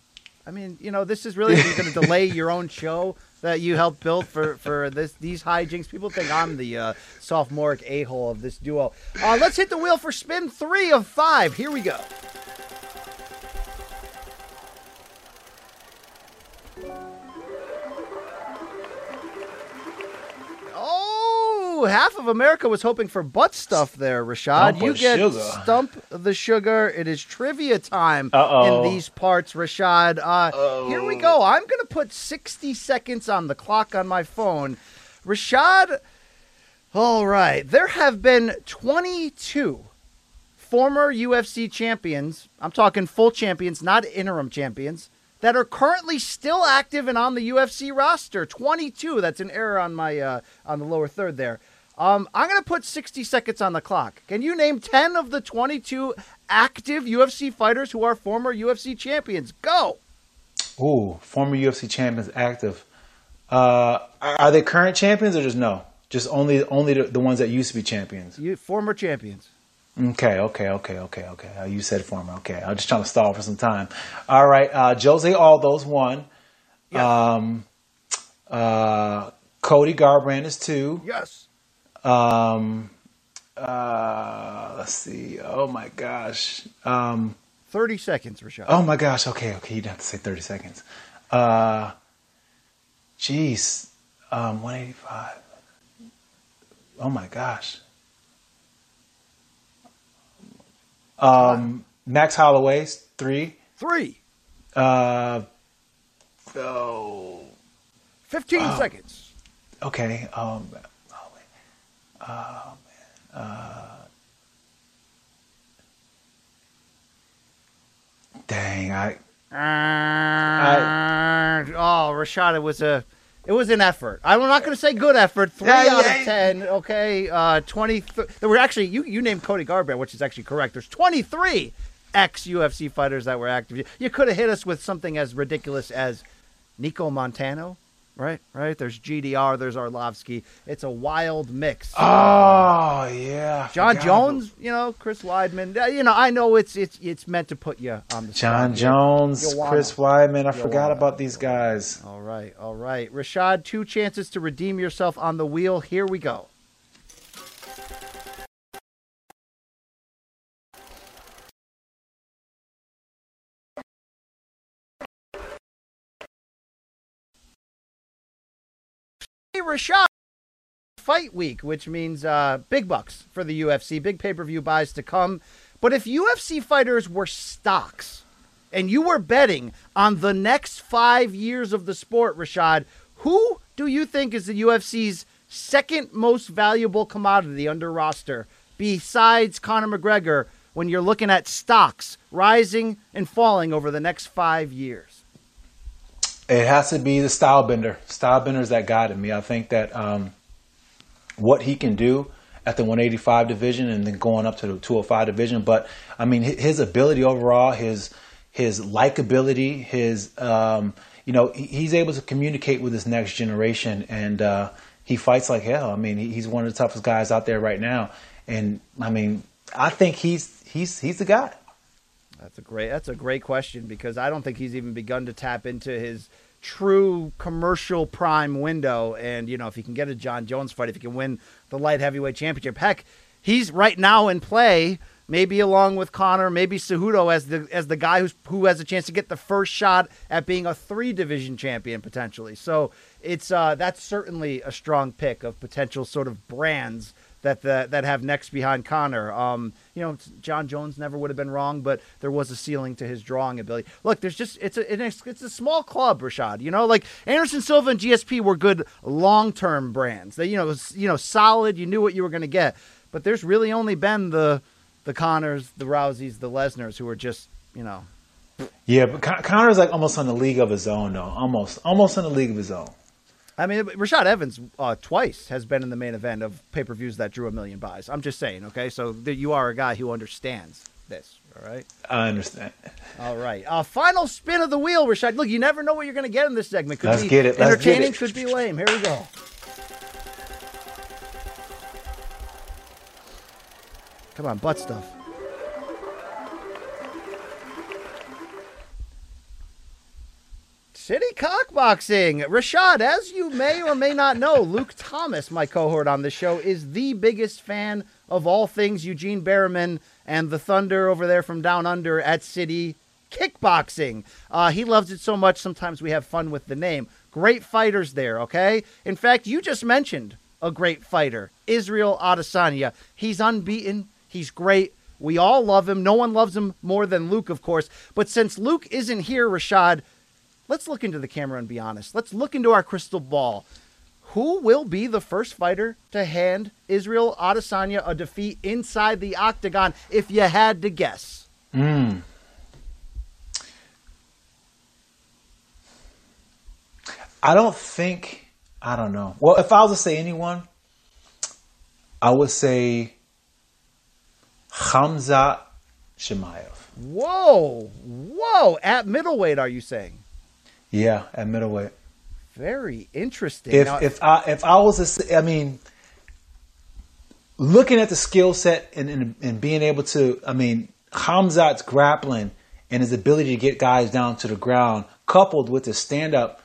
I mean, you know, this is really going to delay your own show that you helped build for, for this these hijinks. People think I'm the uh, sophomoric a hole of this duo. Uh, let's hit the wheel for spin three of five. Here we go. Half of America was hoping for butt stuff there, Rashad. Stump you get sugar. stump the sugar. It is trivia time Uh-oh. in these parts, Rashad. Uh, Here we go. I'm going to put 60 seconds on the clock on my phone. Rashad, all right. There have been 22 former UFC champions. I'm talking full champions, not interim champions. That are currently still active and on the UFC roster. 22. That's an error on my uh, on the lower third there. Um, I'm going to put 60 seconds on the clock. Can you name 10 of the 22 active UFC fighters who are former UFC champions? Go. Ooh, former UFC champions active. Uh, are they current champions or just no? Just only only the, the ones that used to be champions. You former champions. Okay, okay, okay, okay, okay. Uh, you said former. Okay, I'm just trying to stall for some time. All right, uh, Jose Aldo's one. Um, uh, Cody Garbrandt is two. Yes. Um, uh, let's see. Oh my gosh. Um, 30 seconds, Rashad. oh my gosh. Okay, okay. You don't have to say 30 seconds. Uh, jeez. Um, 185. Oh my gosh. Um, Max Holloway's three. Three. Uh, oh, 15 seconds. okay. Um. Oh man. Uh, dang. I. oh, Rashad, it was a, it was an effort. I'm not going to say good effort. Three Yeah, out yeah. of ten. Okay, uh, twenty. There were actually you you named Cody Garbrandt, which is actually correct. There's 23 ex UFC fighters that were active. You could have hit us with something as ridiculous as Nicco Montaño. Right, right. There's GDR. There's Arlovsky. It's a wild mix. Oh yeah. Jon Jones, you know, Chris Weidman. uh, You know, I know it's it's it's meant to put you on the John. Jones, Joanna. Chris Weidman. I forgot Joanna. about these guys. All right, all right. Rashad, two chances to redeem yourself on the wheel. Here we go. Rashad. Fight week, which means uh, big bucks for the UFC, big pay per view buys to come. But if UFC fighters were stocks, and you were betting on the next five years of the sport, Rashad, who do you think is the UFC's second most valuable commodity under roster besides Conor McGregor when you're looking at stocks rising and falling over the next five years? It has to be the Stylebender. Style bender is that guy to me. I think that um, what he can do at the 185 division and then going up to the 205 division. But I mean, his ability overall, his his likability, his um, you know, he's able to communicate with this next generation, and uh, he fights like hell. I mean, he's one of the toughest guys out there right now, and I mean, I think he's he's he's the guy. That's a great. That's a great question because I don't think he's even begun to tap into his true commercial prime window. And you know, if he can get a Jon Jones fight, if he can win the light heavyweight championship, heck, he's right now in play maybe along with Conor, maybe Cejudo as the as the guy who's who has a chance to get the first shot at being a three division champion potentially. So it's uh, that's certainly a strong pick of potential sort of brands that the, that have next behind Conor. Um, you know, Jon Jones never would have been wrong, but there was a ceiling to his drawing ability. Look, there's just it's a it's a small club, Rashad. You know, like Anderson Silva and GSP were good long term brands. They you know was, you know solid. You knew what you were going to get, but there's really only been the the Conors, the Rouseys, the Lesners who are just you know. Yeah, but Con- Conor's like almost on the league of his own, though. Almost, almost in the league of his own. I mean, Rashad Evans uh, twice has been in the main event of pay per views that drew a million buys. I'm just saying, okay? So th- you are a guy who understands this, all right? I understand. All right. Uh, final spin of the wheel, Rashad. Look, you never know what you're going to get in this segment. Could Let's be get it. Let's entertaining, get it. could be lame. Here we go. Come on, butt stuff. City Cockboxing. Rashad, as you may or may not know, Luke Thomas, my cohort on the show, is the biggest fan of all things Eugene Bareman and the Thunder over there from down under at City Kickboxing. Uh, he loves it so much, sometimes we have fun with the name. Great fighters there, okay? In fact, you just mentioned a great fighter, Israel Adesanya. He's unbeaten, he's great. We all love him. No one loves him more than Luke, of course. But since Luke isn't here, Rashad, let's look into the camera and be honest. Let's look into our crystal ball. Who will be the first fighter to hand Israel Adesanya a defeat inside the octagon if you had to guess? Hmm. I don't think. I don't know. Well, if I was to say anyone, I would say Khamzat Chimaev. Whoa, whoa! At middleweight, are you saying? Yeah, at middleweight. Very interesting. If Now- if I if I was a, I mean, looking at the skill set and, and and being able to, I mean, Khamzat's grappling and his ability to get guys down to the ground, coupled with his stand up,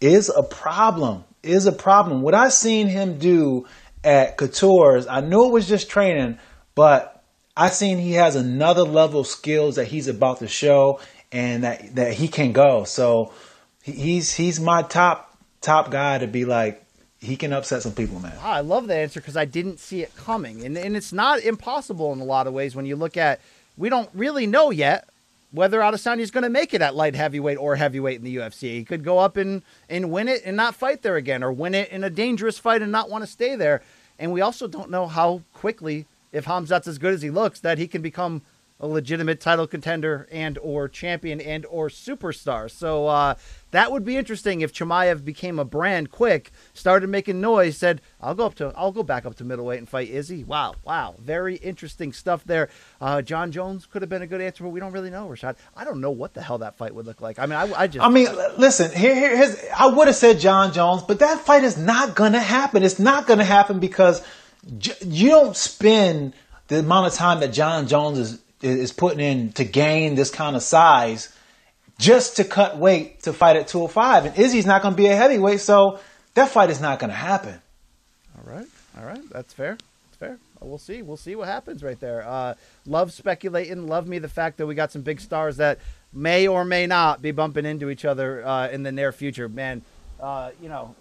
is a problem. Is a problem. What I seen him do at Couture's, I knew it was just training, but I seen he has another level of skills that he's about to show and that that he can go. So he- he's he's my top top guy to be like he can upset some people, man. Ah, I love that answer because I didn't see it coming. And, and it's not impossible in a lot of ways when you look at, we don't really know yet whether Adesanya is going to make it at light heavyweight or heavyweight in the UFC. He could go up and, and win it and not fight there again, or win it in a dangerous fight and not want to stay there. And we also don't know how quickly, if Khamzat's as good as he looks, that he can become a legitimate title contender and or champion and or superstar. So uh, that would be interesting if Chimaev became a brand quick, started making noise, said, "I'll go up to, I'll go back up to middleweight and fight Izzy." Wow, wow, very interesting stuff there. Uh, Jon Jones could have been a good answer, but we don't really know. Rashad, I don't know what the hell that fight would look like. I mean, I, I just, I mean, listen, here, here, here's, I would have said Jon Jones, but that fight is not to happen. It's not to happen because you don't spend the amount of time that Jon Jones is, is putting in to gain this kind of size just to cut weight to fight at 205. And Izzy's not going to be a heavyweight, so that fight is not going to happen. All right, all right, that's fair. That's fair. Uh, We'll see. We'll see what happens right there. Uh, love speculating. Love me the fact that we got some big stars that may or may not be bumping into each other uh, in the near future. Man, uh, you know,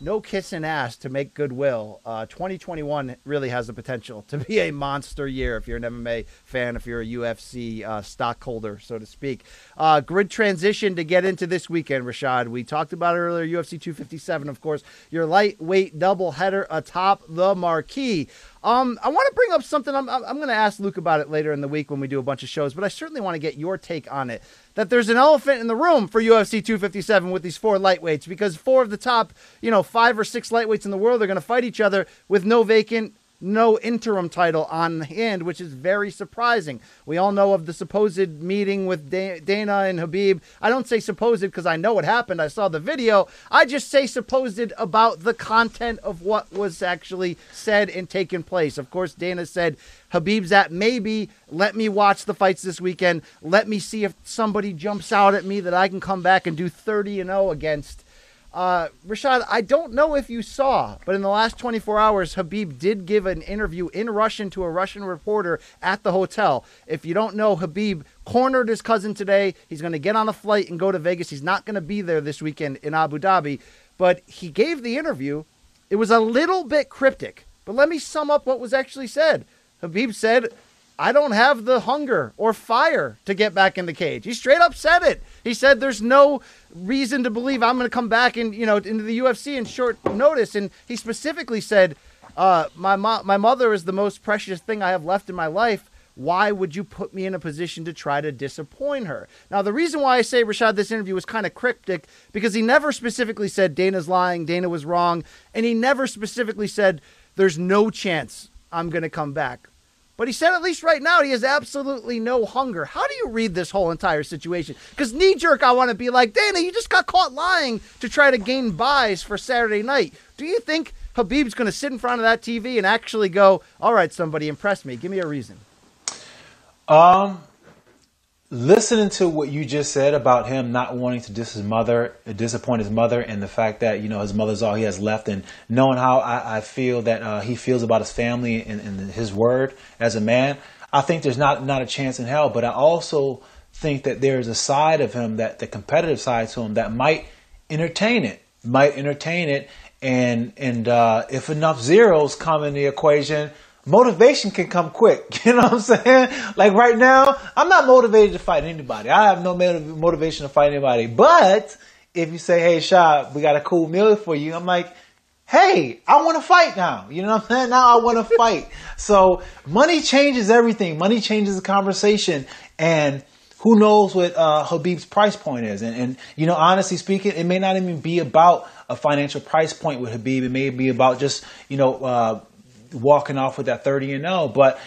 no kissing ass to make goodwill. Uh, 2021 really has the potential to be a monster year if you're an MMA fan, if you're a UFC uh, stockholder, so to speak. Uh, grid transition to get into this weekend, Rashad. We talked about it earlier, UFC 257, of course. Your lightweight doubleheader atop the marquee. Um, I want to bring up something. I'm, I'm, going to ask Luke about it later in the week when we do a bunch of shows, but I certainly want to get your take on it. That there's an elephant in the room for UFC 257 with these four lightweights because four of the top, you know, five or six lightweights in the world are going to fight each other with no vacant no interim title on hand, which is very surprising. We all know of the supposed meeting with Dana and Khabib. I don't say supposed because I know what happened. I saw the video. I just say supposed about the content of what was actually said and taken place. Of course, Dana said Khabib's at maybe. Let me watch the fights this weekend. Let me see if somebody jumps out at me that I can come back and do 30 and 0 against. Uh, Rashad, I don't know if you saw, but in the last 24 hours, Khabib did give an interview in Russian to a Russian reporter at the hotel. If you don't know, Khabib cornered his cousin today. He's going to get on a flight and go to Vegas. He's not going to be there this weekend in Abu Dhabi, but he gave the interview. It was a little bit cryptic, but let me sum up what was actually said. Khabib said, I don't have the hunger or fire to get back in the cage. He straight up said it. He said there's no reason to believe I'm going to come back and you know into the UFC in short notice. And he specifically said, uh, "My mo- my mother is the most precious thing I have left in my life. Why would you put me in a position to try to disappoint her?" Now, the reason why I say Rashad this interview was kind of cryptic because he never specifically said Dana's lying, Dana was wrong, and he never specifically said there's no chance I'm going to come back. But he said at least right now he has absolutely no hunger. How do you read this whole entire situation? Because knee jerk, I want to be like, Dana, you just got caught lying to try to gain buys for Saturday night. Do you think Khabib's going to sit in front of that TV and actually go, all right, somebody impress me? Give me a reason. Um, listening to what you just said about him not wanting to his mother, disappoint his mother, and the fact that you know his mother's all he has left, and knowing how I, I feel that uh, he feels about his family and, and, his word as a man, I think there's not not a chance in hell. But I also think that there's a side of him that the competitive side to him that might entertain it, might entertain it, and and uh, if enough zeros come in the equation motivation can come quick. You know what I'm saying? Like right now, I'm not motivated to fight anybody. I have no motivation to fight anybody. But if you say, hey, Shab, we got a cool meal for you, I'm like, hey, I want to fight now. You know what I'm saying? Now I want to fight. So money changes everything. Money changes the conversation. And who knows what uh, Khabib's price point is? And, and, you know, honestly speaking, it may not even be about a financial price point with Khabib. It may be about just, you know, uh, walking off with that 30 and 0. But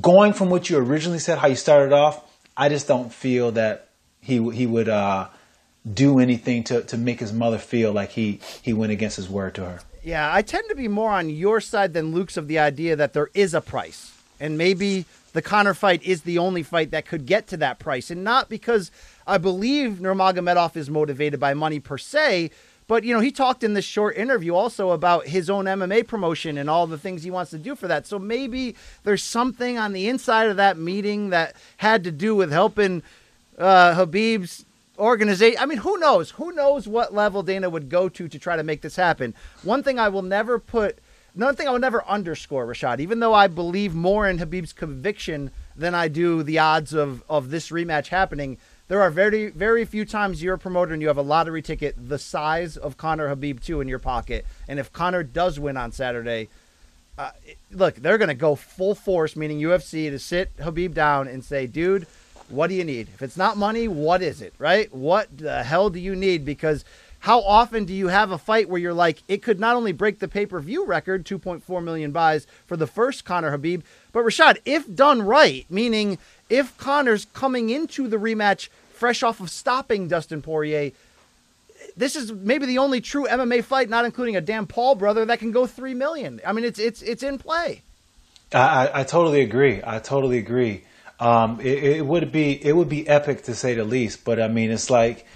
going from what you originally said, how you started off, I just don't feel that he he would uh, do anything to, to make his mother feel like he he went against his word to her. Yeah, I tend to be more on your side than Luke's of the idea that there is a price, and maybe the Conor fight is the only fight that could get to that price, and not because I believe Nurmagomedov is motivated by money per se, but you know, he talked in this short interview also about his own MMA promotion and all the things he wants to do for that. So maybe there's something on the inside of that meeting that had to do with helping uh, Khabib's organization. I mean, who knows? Who knows what level Dana would go to to try to make this happen? One thing I will never put, another thing I will never underscore, Rashad. Even though I believe more in Khabib's conviction than I do the odds of of this rematch happening there are very very few times you're a promoter and you have a lottery ticket the size of Conor Khabib 2 in your pocket. And if Conor does win on Saturday, uh, look, they're going to go full force, meaning UFC, to sit Khabib down and say, dude, what do you need? If it's not money, what is it, right? What the hell do you need? Because how often do you have a fight where you're like, it could not only break the pay per view record, 2.4 million buys for the first Conor Khabib, but Rashad, if done right, meaning if Conor's coming into the rematch fresh off of stopping Dustin Poirier, this is maybe the only true MMA fight, not including a damn Paul brother, that can go three million. I mean, it's it's it's in play. I, I totally agree. I totally agree. Um, it, it, would be it would be epic to say the least. But I mean, it's like,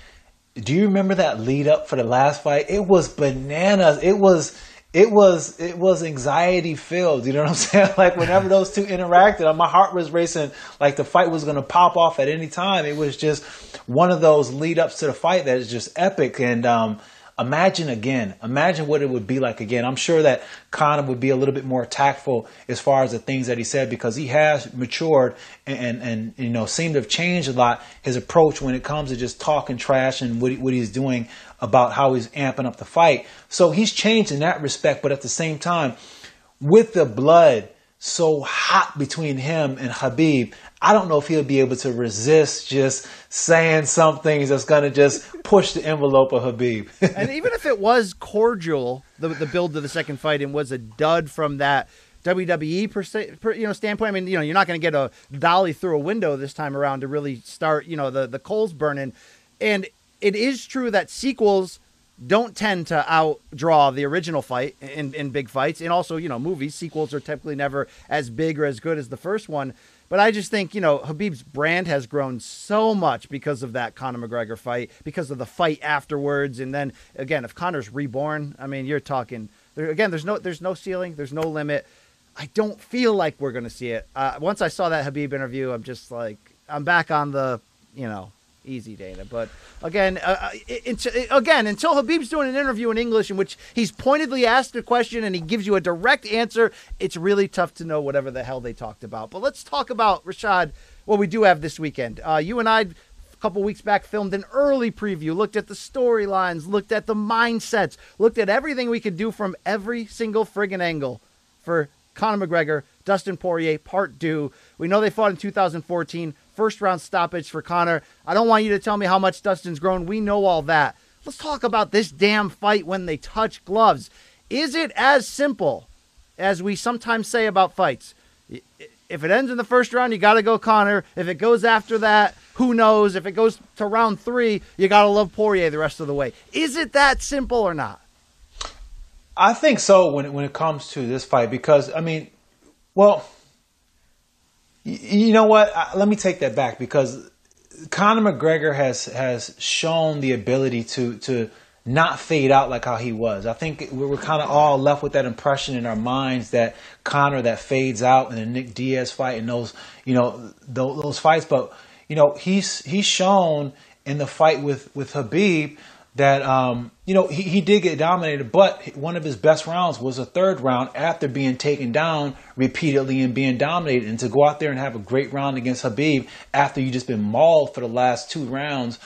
do you remember that lead up for the last fight? It was bananas. It was it was it was anxiety filled. You know what I'm saying? Like whenever those two interacted, my heart was racing. Like the fight was going to pop off at any time. It was just one of those lead ups to the fight that is just epic. And um, imagine again, imagine what it would be like again. I'm sure that Conor would be a little bit more tactful as far as the things that he said because he has matured and, and, and you know seemed to have changed a lot his approach when it comes to just talking trash and what, he, what he's doing about how he's amping up the fight. So he's changed in that respect, but at the same time, with the blood so hot between him and Khabib, I don't know if he'll be able to resist just saying some things that's going to just push the envelope of Khabib. and even if it was cordial, the, the build to the second fight and was a dud from that WWE per per, you know standpoint. I mean, you know, you're not going to get a dolly through a window this time around to really start, you know, the the coals burning. And it is true that sequels don't tend to outdraw the original fight in, in big fights. And also, you know, movies, sequels are typically never as big or as good as the first one. But I just think, you know, Khabib's brand has grown so much because of that Conor McGregor fight, because of the fight afterwards. And then again, if Conor's reborn, I mean, you're talking there, again, there's no there's no ceiling, there's no limit. I don't feel like we're going to see it. Uh, once I saw that Khabib interview, I'm just like, I'm back on the, you know, easy Dana. But again, uh, uh it, it, again, until Khabib's doing an interview in English in which he's pointedly asked a question and he gives you a direct answer, it's really tough to know whatever the hell they talked about. But let's talk about Rashad. What we do have this weekend. Uh, you and I a couple weeks back filmed an early preview, looked at the storylines, looked at the mindsets, looked at everything we could do from every single friggin' angle for Conor McGregor, Dustin Poirier, part two. We know they fought in 2014, first round stoppage for Conor. I don't want you to tell me how much Dustin's grown. We know all that. Let's talk about this damn fight when they touch gloves. Is it as simple as we sometimes say about fights? If it ends in the first round, you got to go Conor. If it goes after that, who knows? If it goes to round three, you got to love Poirier the rest of the way. Is it that simple or not? I think so when when it comes to this fight because I mean, well, you, know what? Let me take that back because Conor McGregor has has shown the ability to to not fade out like how he was. I think we're kind of all left with that impression in our minds that Conor that fades out in the Nick Diaz fight and those you know those, those fights, but you know he's he's shown in the fight with with Khabib that um, you know he, he did get dominated, but one of his best rounds was a third round after being taken down repeatedly and being dominated. And to go out there and have a great round against Khabib after you just been mauled for the last two rounds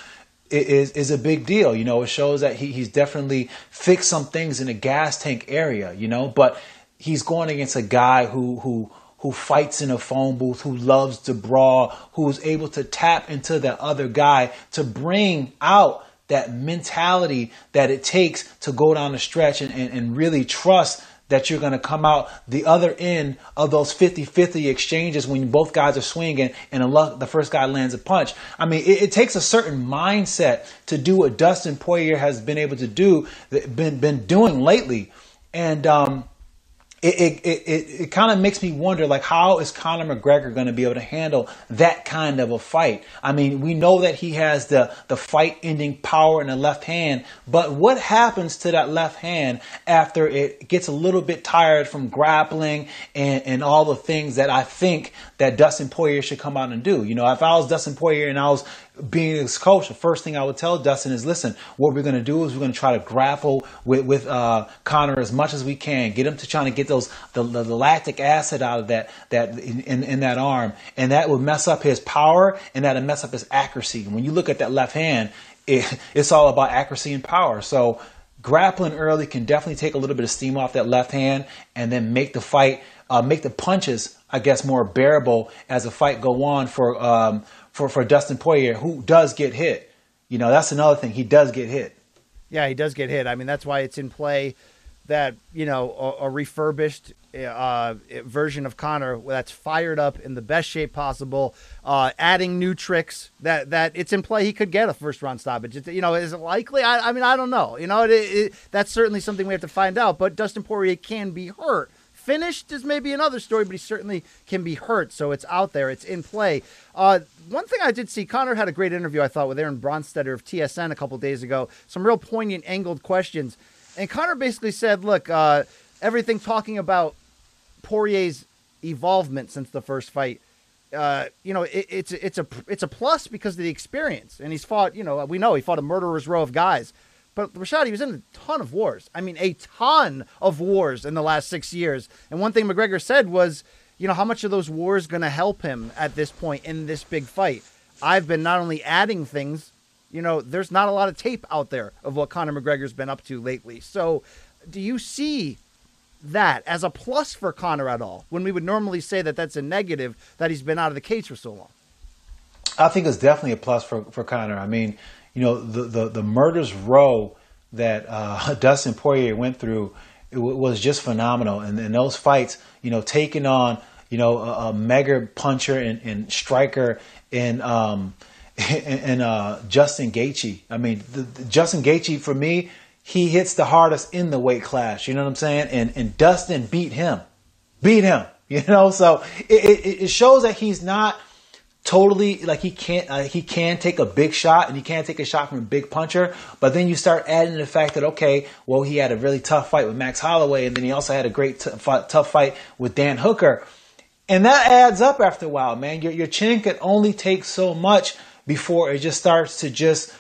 is is a big deal. You know, it shows that he, he's definitely fixed some things in the gas tank area. You know, but he's going against a guy who who who fights in a phone booth, who loves to brawl, who is able to tap into that other guy to bring out that mentality that it takes to go down the stretch and, and, and really trust that you're going to come out the other end of those 50-50 exchanges when both guys are swinging and the first guy lands a punch. I mean, it, it, takes a certain mindset to do what Dustin Poirier has been able to do, been been doing lately, and um, it, it, it, it kind of makes me wonder like how is Conor McGregor going to be able to handle that kind of a fight? I mean, we know that he has the the fight ending power in the left hand, but what happens to that left hand after it gets a little bit tired from grappling and, and all the things that I think that Dustin Poirier should come out and do? You know, if I was Dustin Poirier and I was being his coach, the first thing I would tell Dustin is, listen, what we're going to do is we're going to try to grapple with, with uh, Conor as much as we can, get him to trying to get those the, the, the lactic acid out of that that in, in, that arm, and that would mess up his power and that would mess up his accuracy. When you look at that left hand, it, it's all about accuracy and power. So grappling early can definitely take a little bit of steam off that left hand, and then make the fight, uh, make the punches, I guess, more bearable as the fight go on for. Um, for, for Dustin Poirier, who does get hit. You know, that's another thing. He does get hit. Yeah, he does get hit. I mean, that's why it's in play that, you know, a, a refurbished uh, version of Conor that's fired up in the best shape possible, uh, adding new tricks that, that it's in play. He could get a first round stoppage. It's, you know, is it likely? I, I mean, I don't know. You know, it, it, that's certainly something we have to find out. But Dustin Poirier can be hurt finished is maybe another story, but he certainly can be hurt. So it's out there, it's in play. Uh, one thing I did see, Conor had a great interview, I thought, with Aaron Bronsteter of TSN a couple days ago. Some real poignant, angled questions. And Conor basically said, look, uh, everything talking about Poirier's evolvement since the first fight. Uh, you know, it, it's it's a it's a plus because of the experience, and he's fought. You know, we know he fought a murderer's row of guys. But Rashad, he was in a ton of wars. I mean, a ton of wars in the last six years. And one thing McGregor said was, you know, how much of those wars going to help him at this point in this big fight? I've been not only adding things, you know, there's not a lot of tape out there of what Conor McGregor's been up to lately. So, do you see that as a plus for Conor at all when we would normally say that that's a negative that he's been out of the cage for so long? I think it's definitely a plus for, for Conor. I mean, you know, the, the, the murders row that uh, Dustin Poirier went through was just phenomenal. And, and those fights, you know, taking on, you know, a, a mega puncher and, and striker and, um, and, and uh, Justin Gaethje. I mean, the, the Justin Gaethje for me, he hits the hardest in the weight class. You know what I'm saying? And and Dustin beat him, beat him. You know, so it, it, it shows that he's not totally like he can't uh, he can take a big shot and he can't take a shot from a big puncher but then you start adding the fact that okay well he had a really tough fight with max holloway and then he also had a great t- f- tough fight with dan hooker. And that adds up after a while man. Your, your chin can only take so much before it just starts to just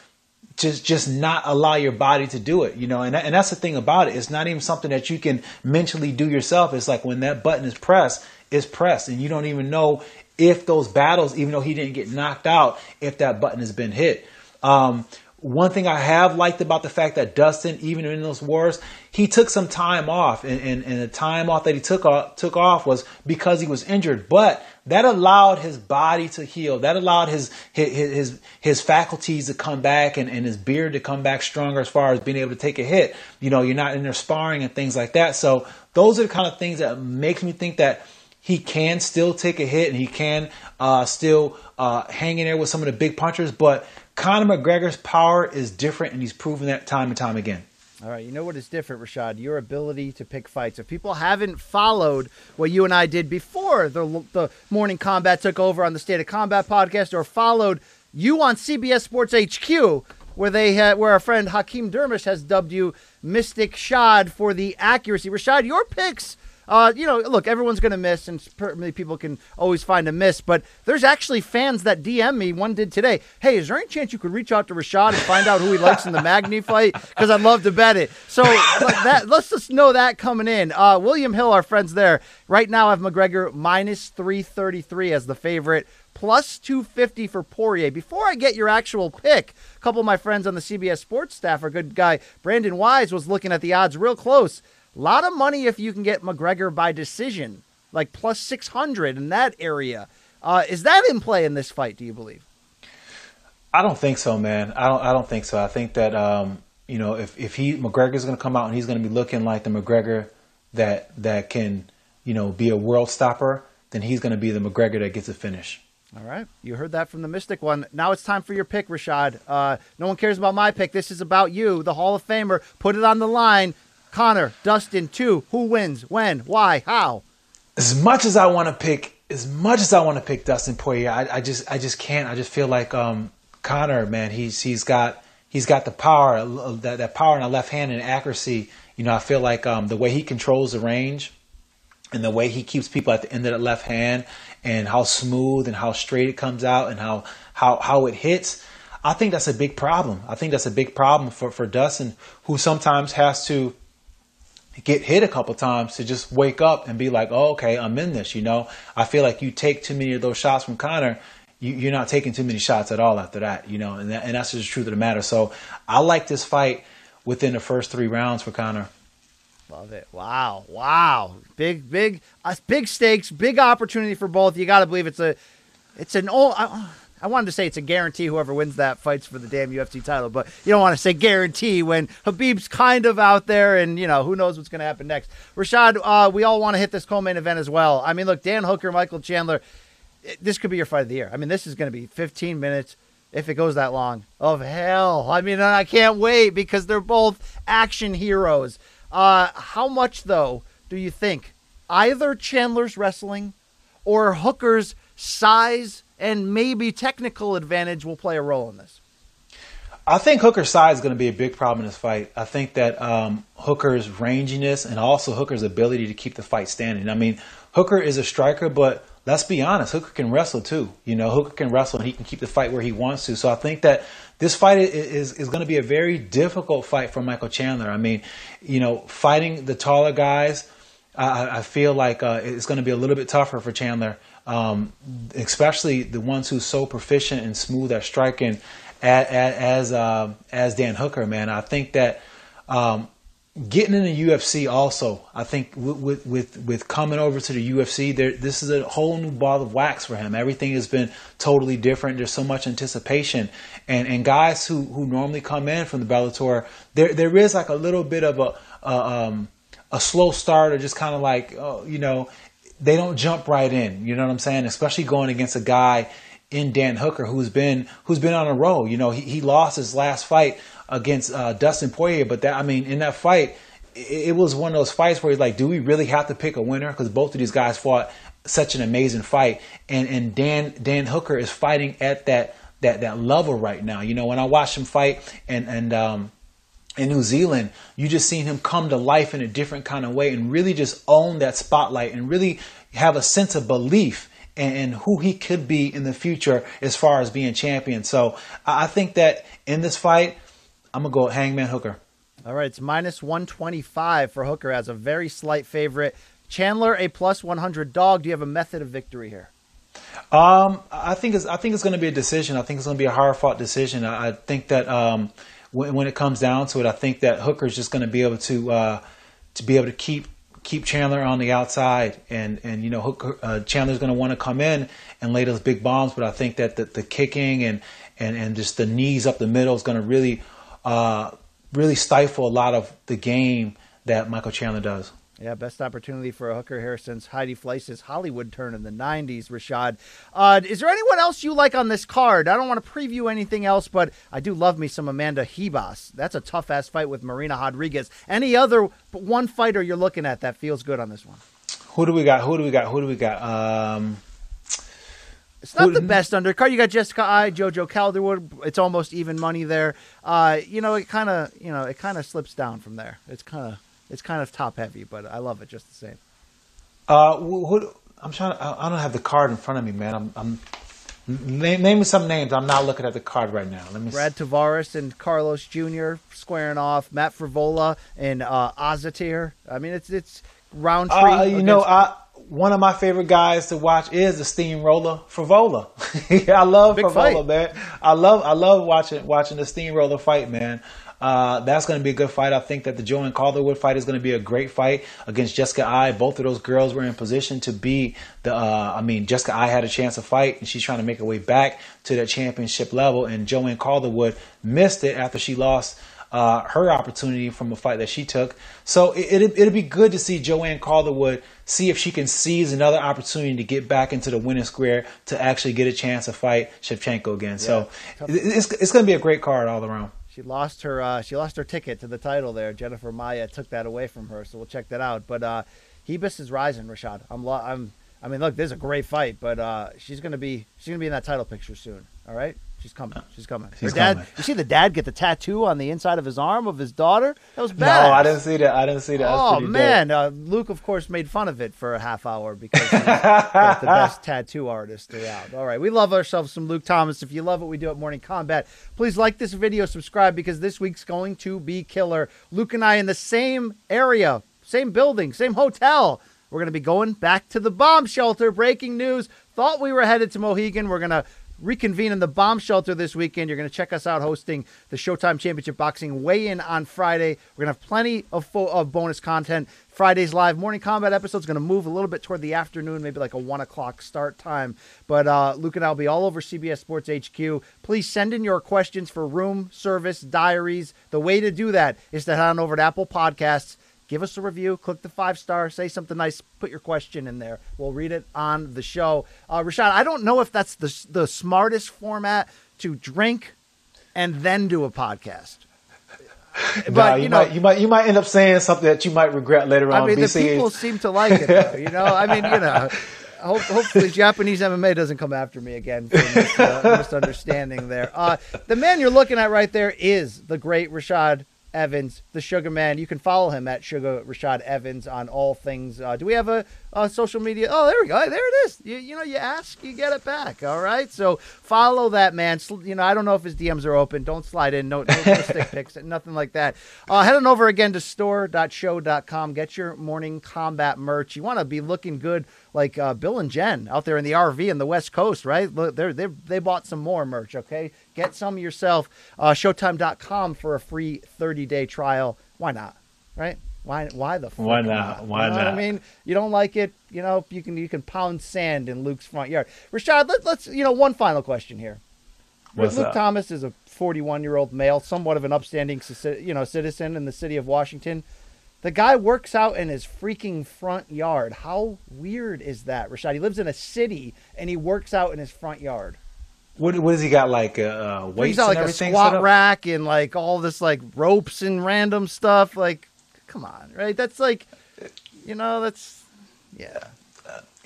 just just not allow your body to do it you know? And, and that's the thing about it. It's not even something that you can mentally do yourself. It's like when that button is pressed it's pressed and you don't even know if those battles, even though he didn't get knocked out, if that button has been hit. Um, one thing I have liked about the fact that Dustin, even in those wars, he took some time off, and, and, and the time off that he took off, took off was because he was injured. But that allowed his body to heal. That allowed his his his, his faculties to come back and, and his beard to come back stronger as far as being able to take a hit. You know, you're not in there sparring and things like that. So those are the kind of things that makes me think that he can still take a hit and he can uh, still uh, hang in there with some of the big punchers. But Conor McGregor's power is different, and he's proven that time and time again. All right, you know what is different, Rashad? Your ability to pick fights. If people haven't followed what you and I did before the the Morning Kombat took over on the State of Combat podcast, or followed you on CBS Sports HQ, where they had, where our friend Hakeem Dermish has dubbed you Mystic Shad for the accuracy. Rashad, your picks uh, you know, look, everyone's going to miss, and certainly people can always find a miss. But there's actually fans that DM me. One did today. Hey, is there any chance you could reach out to Rashad and find out who he likes in the Magny fight? Because I'd love to bet it. So that, let's just know that coming in. Uh, William Hill, our friends there, right now have McGregor minus 333 as the favorite plus 250 for Poirier. Before I get your actual pick, a couple of my friends on the CBS Sports staff, our good guy Brandon Wise was looking at the odds real close. A lot of money if you can get McGregor by decision, like plus 600 in that area. Uh, is that in play in this fight, do you believe? I don't think so, man. I don't. I don't think so. I think that um, you know, if if he McGregor's going to come out and he's going to be looking like the McGregor that that can you know be a world stopper, then he's going to be the McGregor that gets a finish. All right, you heard that from the Mystic one. Now it's time for your pick, Rashad. Uh, no one cares about my pick. This is about you, the Hall of Famer. Put it on the line. Conor, Dustin, two. Who wins? When? Why? How? As much as I want to pick, as much as I want to pick Dustin Poirier, I, I, just, I just can't. I just feel like um, Conor, man, he's he's got he's got the power, that, that power in the left hand and accuracy. You know, I feel like um, the way he controls the range and the way he keeps people at the end of the left hand and how smooth and how straight it comes out and how how how it hits. I think that's a big problem. I think that's a big problem for, for Dustin, who sometimes has to get hit a couple times to just wake up and be like, oh, okay, I'm in this. You know, I feel like you take too many of those shots from Conor, you, are not taking too many shots at all after that. You know, and, that, and that's just the truth of the matter. So I like this fight within the first three rounds for Conor. Love it! Wow, wow, big, big, uh, big stakes, big opportunity for both. You got to believe it's a, it's an old. Uh, I wanted to say it's a guarantee whoever wins that fights for the damn UFC title, but you don't want to say guarantee when Khabib's kind of out there and, you know, who knows what's going to happen next. Rashad, uh, we all want to hit this co main event as well. I mean, look, Dan Hooker, Michael Chandler, this could be your fight of the year. I mean, this is going to be 15 minutes, if it goes that long, of hell. I mean, I can't wait because they're both action heroes. Uh, how much, though, do you think either Chandler's wrestling or Hooker's size and maybe technical advantage will play a role in this? I think Hooker's size is going to be a big problem in this fight. I think that um, Hooker's ranginess and also Hooker's ability to keep the fight standing. I mean, Hooker is a striker, but let's be honest, Hooker can wrestle too. You know, Hooker can wrestle and he can keep the fight where he wants to. So I think that this fight is, is, is going to be a very difficult fight for Michael Chandler. I mean, you know, fighting the taller guys, I, I feel like uh, it's going to be a little bit tougher for Chandler um, especially the ones who's so proficient and smooth at striking as as, uh, as Dan Hooker, man. I think that um, getting in the UFC also, I think with with with coming over to the UFC, there this is a whole new ball of wax for him. Everything has been totally different. There's so much anticipation, and and guys who who normally come in from the Bellator, there there is like a little bit of a. a um, a slow start or just kind of like, oh, you know, they don't jump right in. You know what I'm saying? Especially going against a guy in Dan Hooker who's been who's been on a roll. You know, he, he lost his last fight against uh, Dustin Poirier, but that I mean, in that fight, it, it was one of those fights where he's like, do we really have to pick a winner? Because both of these guys fought such an amazing fight, and and Dan Dan Hooker is fighting at that that that level right now. You know, when I watched him fight and and um, in New Zealand, you just seen him come to life in a different kind of way and really just own that spotlight and really have a sense of belief and, who he could be in the future as far as being champion. So I think that in this fight, I'm gonna go Hangman Hooker. All right, it's minus 125 for Hooker as a very slight favorite. Chandler, a plus 100 dog. Do you have a method of victory here? Um, I think it's I think it's going to be a decision. I think it's going to be a hard fought decision. I, I think that um, when, when, it comes down to it, I think that Hooker is just going to be able to uh, to be able to keep keep Chandler on the outside, and and you know Hooker, uh, Chandler's going to want to come in and lay those big bombs. But I think that the, the kicking and and and just the knees up the middle is going to really uh, really stifle a lot of the game that Michael Chandler does. Yeah, best opportunity for a hooker here since Heidi Fleiss's Hollywood turn in the 90s, Rashad. Uh, is there anyone else you like on this card? I don't want to preview anything else, but I do love me some Amanda Ribas. That's a tough ass fight with Marina Rodriguez. Any other one fighter you're looking at that feels good on this one? Who do we got? Who do we got? Who do we got? Um, it's not the best undercard. You got Jessica Eye, JoJo Calderwood. It's almost even money there. Uh, you know, it kind of, you know, it kind of slips down from there. It's kind of it's kind of top heavy, but I love it just the same. Uh, who, I'm trying. To, I don't have the card in front of me, man. I'm. I'm name, name me some names. I'm not looking at the card right now. Let me. Brad see. Tavares and Carlos Jr. squaring off. Matt Frevola and uh, Azatir. I mean, it's it's Rountree. Uh, you know, I, one of my favorite guys to watch is the steamroller Frevola. I love Big Frevola, fight. man. I love I love watching watching the steamroller fight, man. Uh, that's going to be a good fight. I think that the Joanne Calderwood fight is going to be a great fight against Jessica Eye. Both of those girls were in position to be the. Uh, I mean, Jessica Eye had a chance to fight, and she's trying to make her way back to that championship level. And Joanne Calderwood missed it after she lost. Uh, her opportunity from a fight that she took. So it, it, it'd be good to see Joanne Calderwood see if she can seize another opportunity to get back into the winning square to actually get a chance to fight Shevchenko again. Yeah. So it's, it's going to be a great card all around. She lost her uh, she lost her ticket to the title there. Jennifer Maia took that away from her, so we'll check that out. But uh, Ribas is rising, Rashad. I'm lo- I'm I mean, look, this is a great fight, but uh, she's gonna be she's gonna be in that title picture soon. All right. She's coming. She's coming. She's Her dad. Coming. You see the dad get the tattoo on the inside of his arm of his daughter. That was bad. No, I didn't see that. I didn't see that. Oh man, uh, Luke of course made fun of it for a half hour because he's got the best tattoo artist around. All right, we love ourselves some Luke Thomas. If you love what we do at Morning Kombat, please like this video, subscribe because this week's going to be killer. Luke and I in the same area, same building, same hotel. We're going to be going back to the bomb shelter. Breaking news. Thought we were headed to Mohegan. We're going to reconvene in the bomb shelter this weekend. You're going to check us out hosting the Showtime Championship Boxing weigh in on Friday. We're going to have plenty of, fo- of bonus content. Friday's live Morning Kombat episode is going to move a little bit toward the afternoon, maybe like a one o'clock start time. But uh, Luke and I will be all over CBS Sports HQ. Please send in your questions for room service diaries. The way to do that is to head on over to Apple Podcasts give us a review, click the five star, say something nice, put your question in there. We'll read it on the show. Uh, Rashad, I don't know if that's the the smartest format to drink and then do a podcast. But no, you, you know, might, you might you might end up saying something that you might regret later on. I mean, BC. the people seem to like it. Though, you know, I mean, you know. Hope, hopefully, Japanese MMA doesn't come after me again for mis- uh, misunderstanding there. Uh, the man you're looking at right there is the great Rashad Evans, the Sugar Man. You can follow him at Sugar Rashad Evans on all things. Uh, do we have a, a, social media? Oh, there we go. There it is. You, you know, you ask, you get it back. All right. So follow that man. You know, I don't know if his DMs are open. Don't slide in. No, no, no stick pics. Nothing like that. Uh, head on over again to store.sho.com. Get your Morning Kombat merch. You want to be looking good like uh, Bill and Jen out there in the RV in the West Coast, right? They they they bought some more merch. Okay, Get some yourself. Uh, Showtime.com for a free 30 day trial. Why not? Right? Why? Why the? Why not? Why you know not? I mean, you don't like it. You know, you can you can pound sand in Luke's front yard. Rashad, let, us you know one final question here. What's Luke up? Thomas is a 41 year old male, somewhat of an upstanding you know citizen in the city of Washington. The guy works out in his freaking front yard. How weird is that, Rashad? He lives in a city and he works out in his front yard. What what has he got like uh, uh weights? He's got like a squat rack and like all this like ropes and random stuff. Like, come on, right? That's like, you know, that's yeah.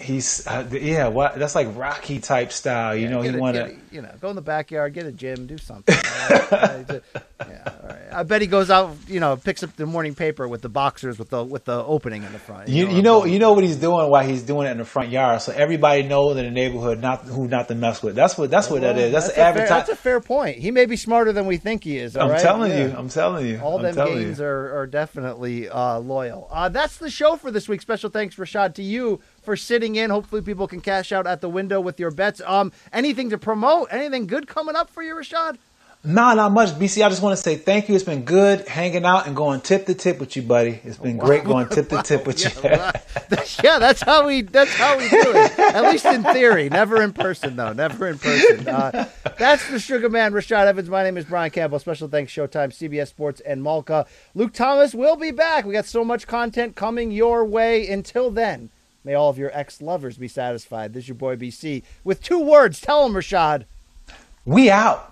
He's uh, yeah, what that's like Rocky type style. You know, he want to. you know, go in the backyard, get a gym, do something. right? Yeah, all right. I bet he goes out, you know, picks up the morning paper with the boxers with the with the opening in the front. You, you I'm know you know what he's doing while he's doing it in the front yard, so everybody knows in the neighborhood not who not to mess with. That's what that's what that is. That's, a fair, advertising. that's a fair point. He may be smarter than we think he is. all I'm telling Yeah. you. I'm telling you. All I'm them games are, are definitely uh, loyal. Uh, that's the show for this week. Special thanks, Rashad, to you for sitting in. Hopefully, people can cash out at the window with your bets. Um, anything to promote? Anything good coming up for you, Rashad? Nah, not much. BC, I just want to say thank you. It's been good hanging out and going tip to tip with you, buddy. It's been great going tip to tip with you. Yeah, yeah, that's how we that's how we do it. At least in theory, never in person though. Never in person. Uh, that's the Sugar Man, Rashad Evans. My name is Brian Campbell. Special thanks, Showtime, CBS Sports, and Malka. Luke Thomas will be back. We got so much content coming your way. Until then, may all of your ex lovers be satisfied. This is your boy BC with two words. Tell them, Rashad. we out.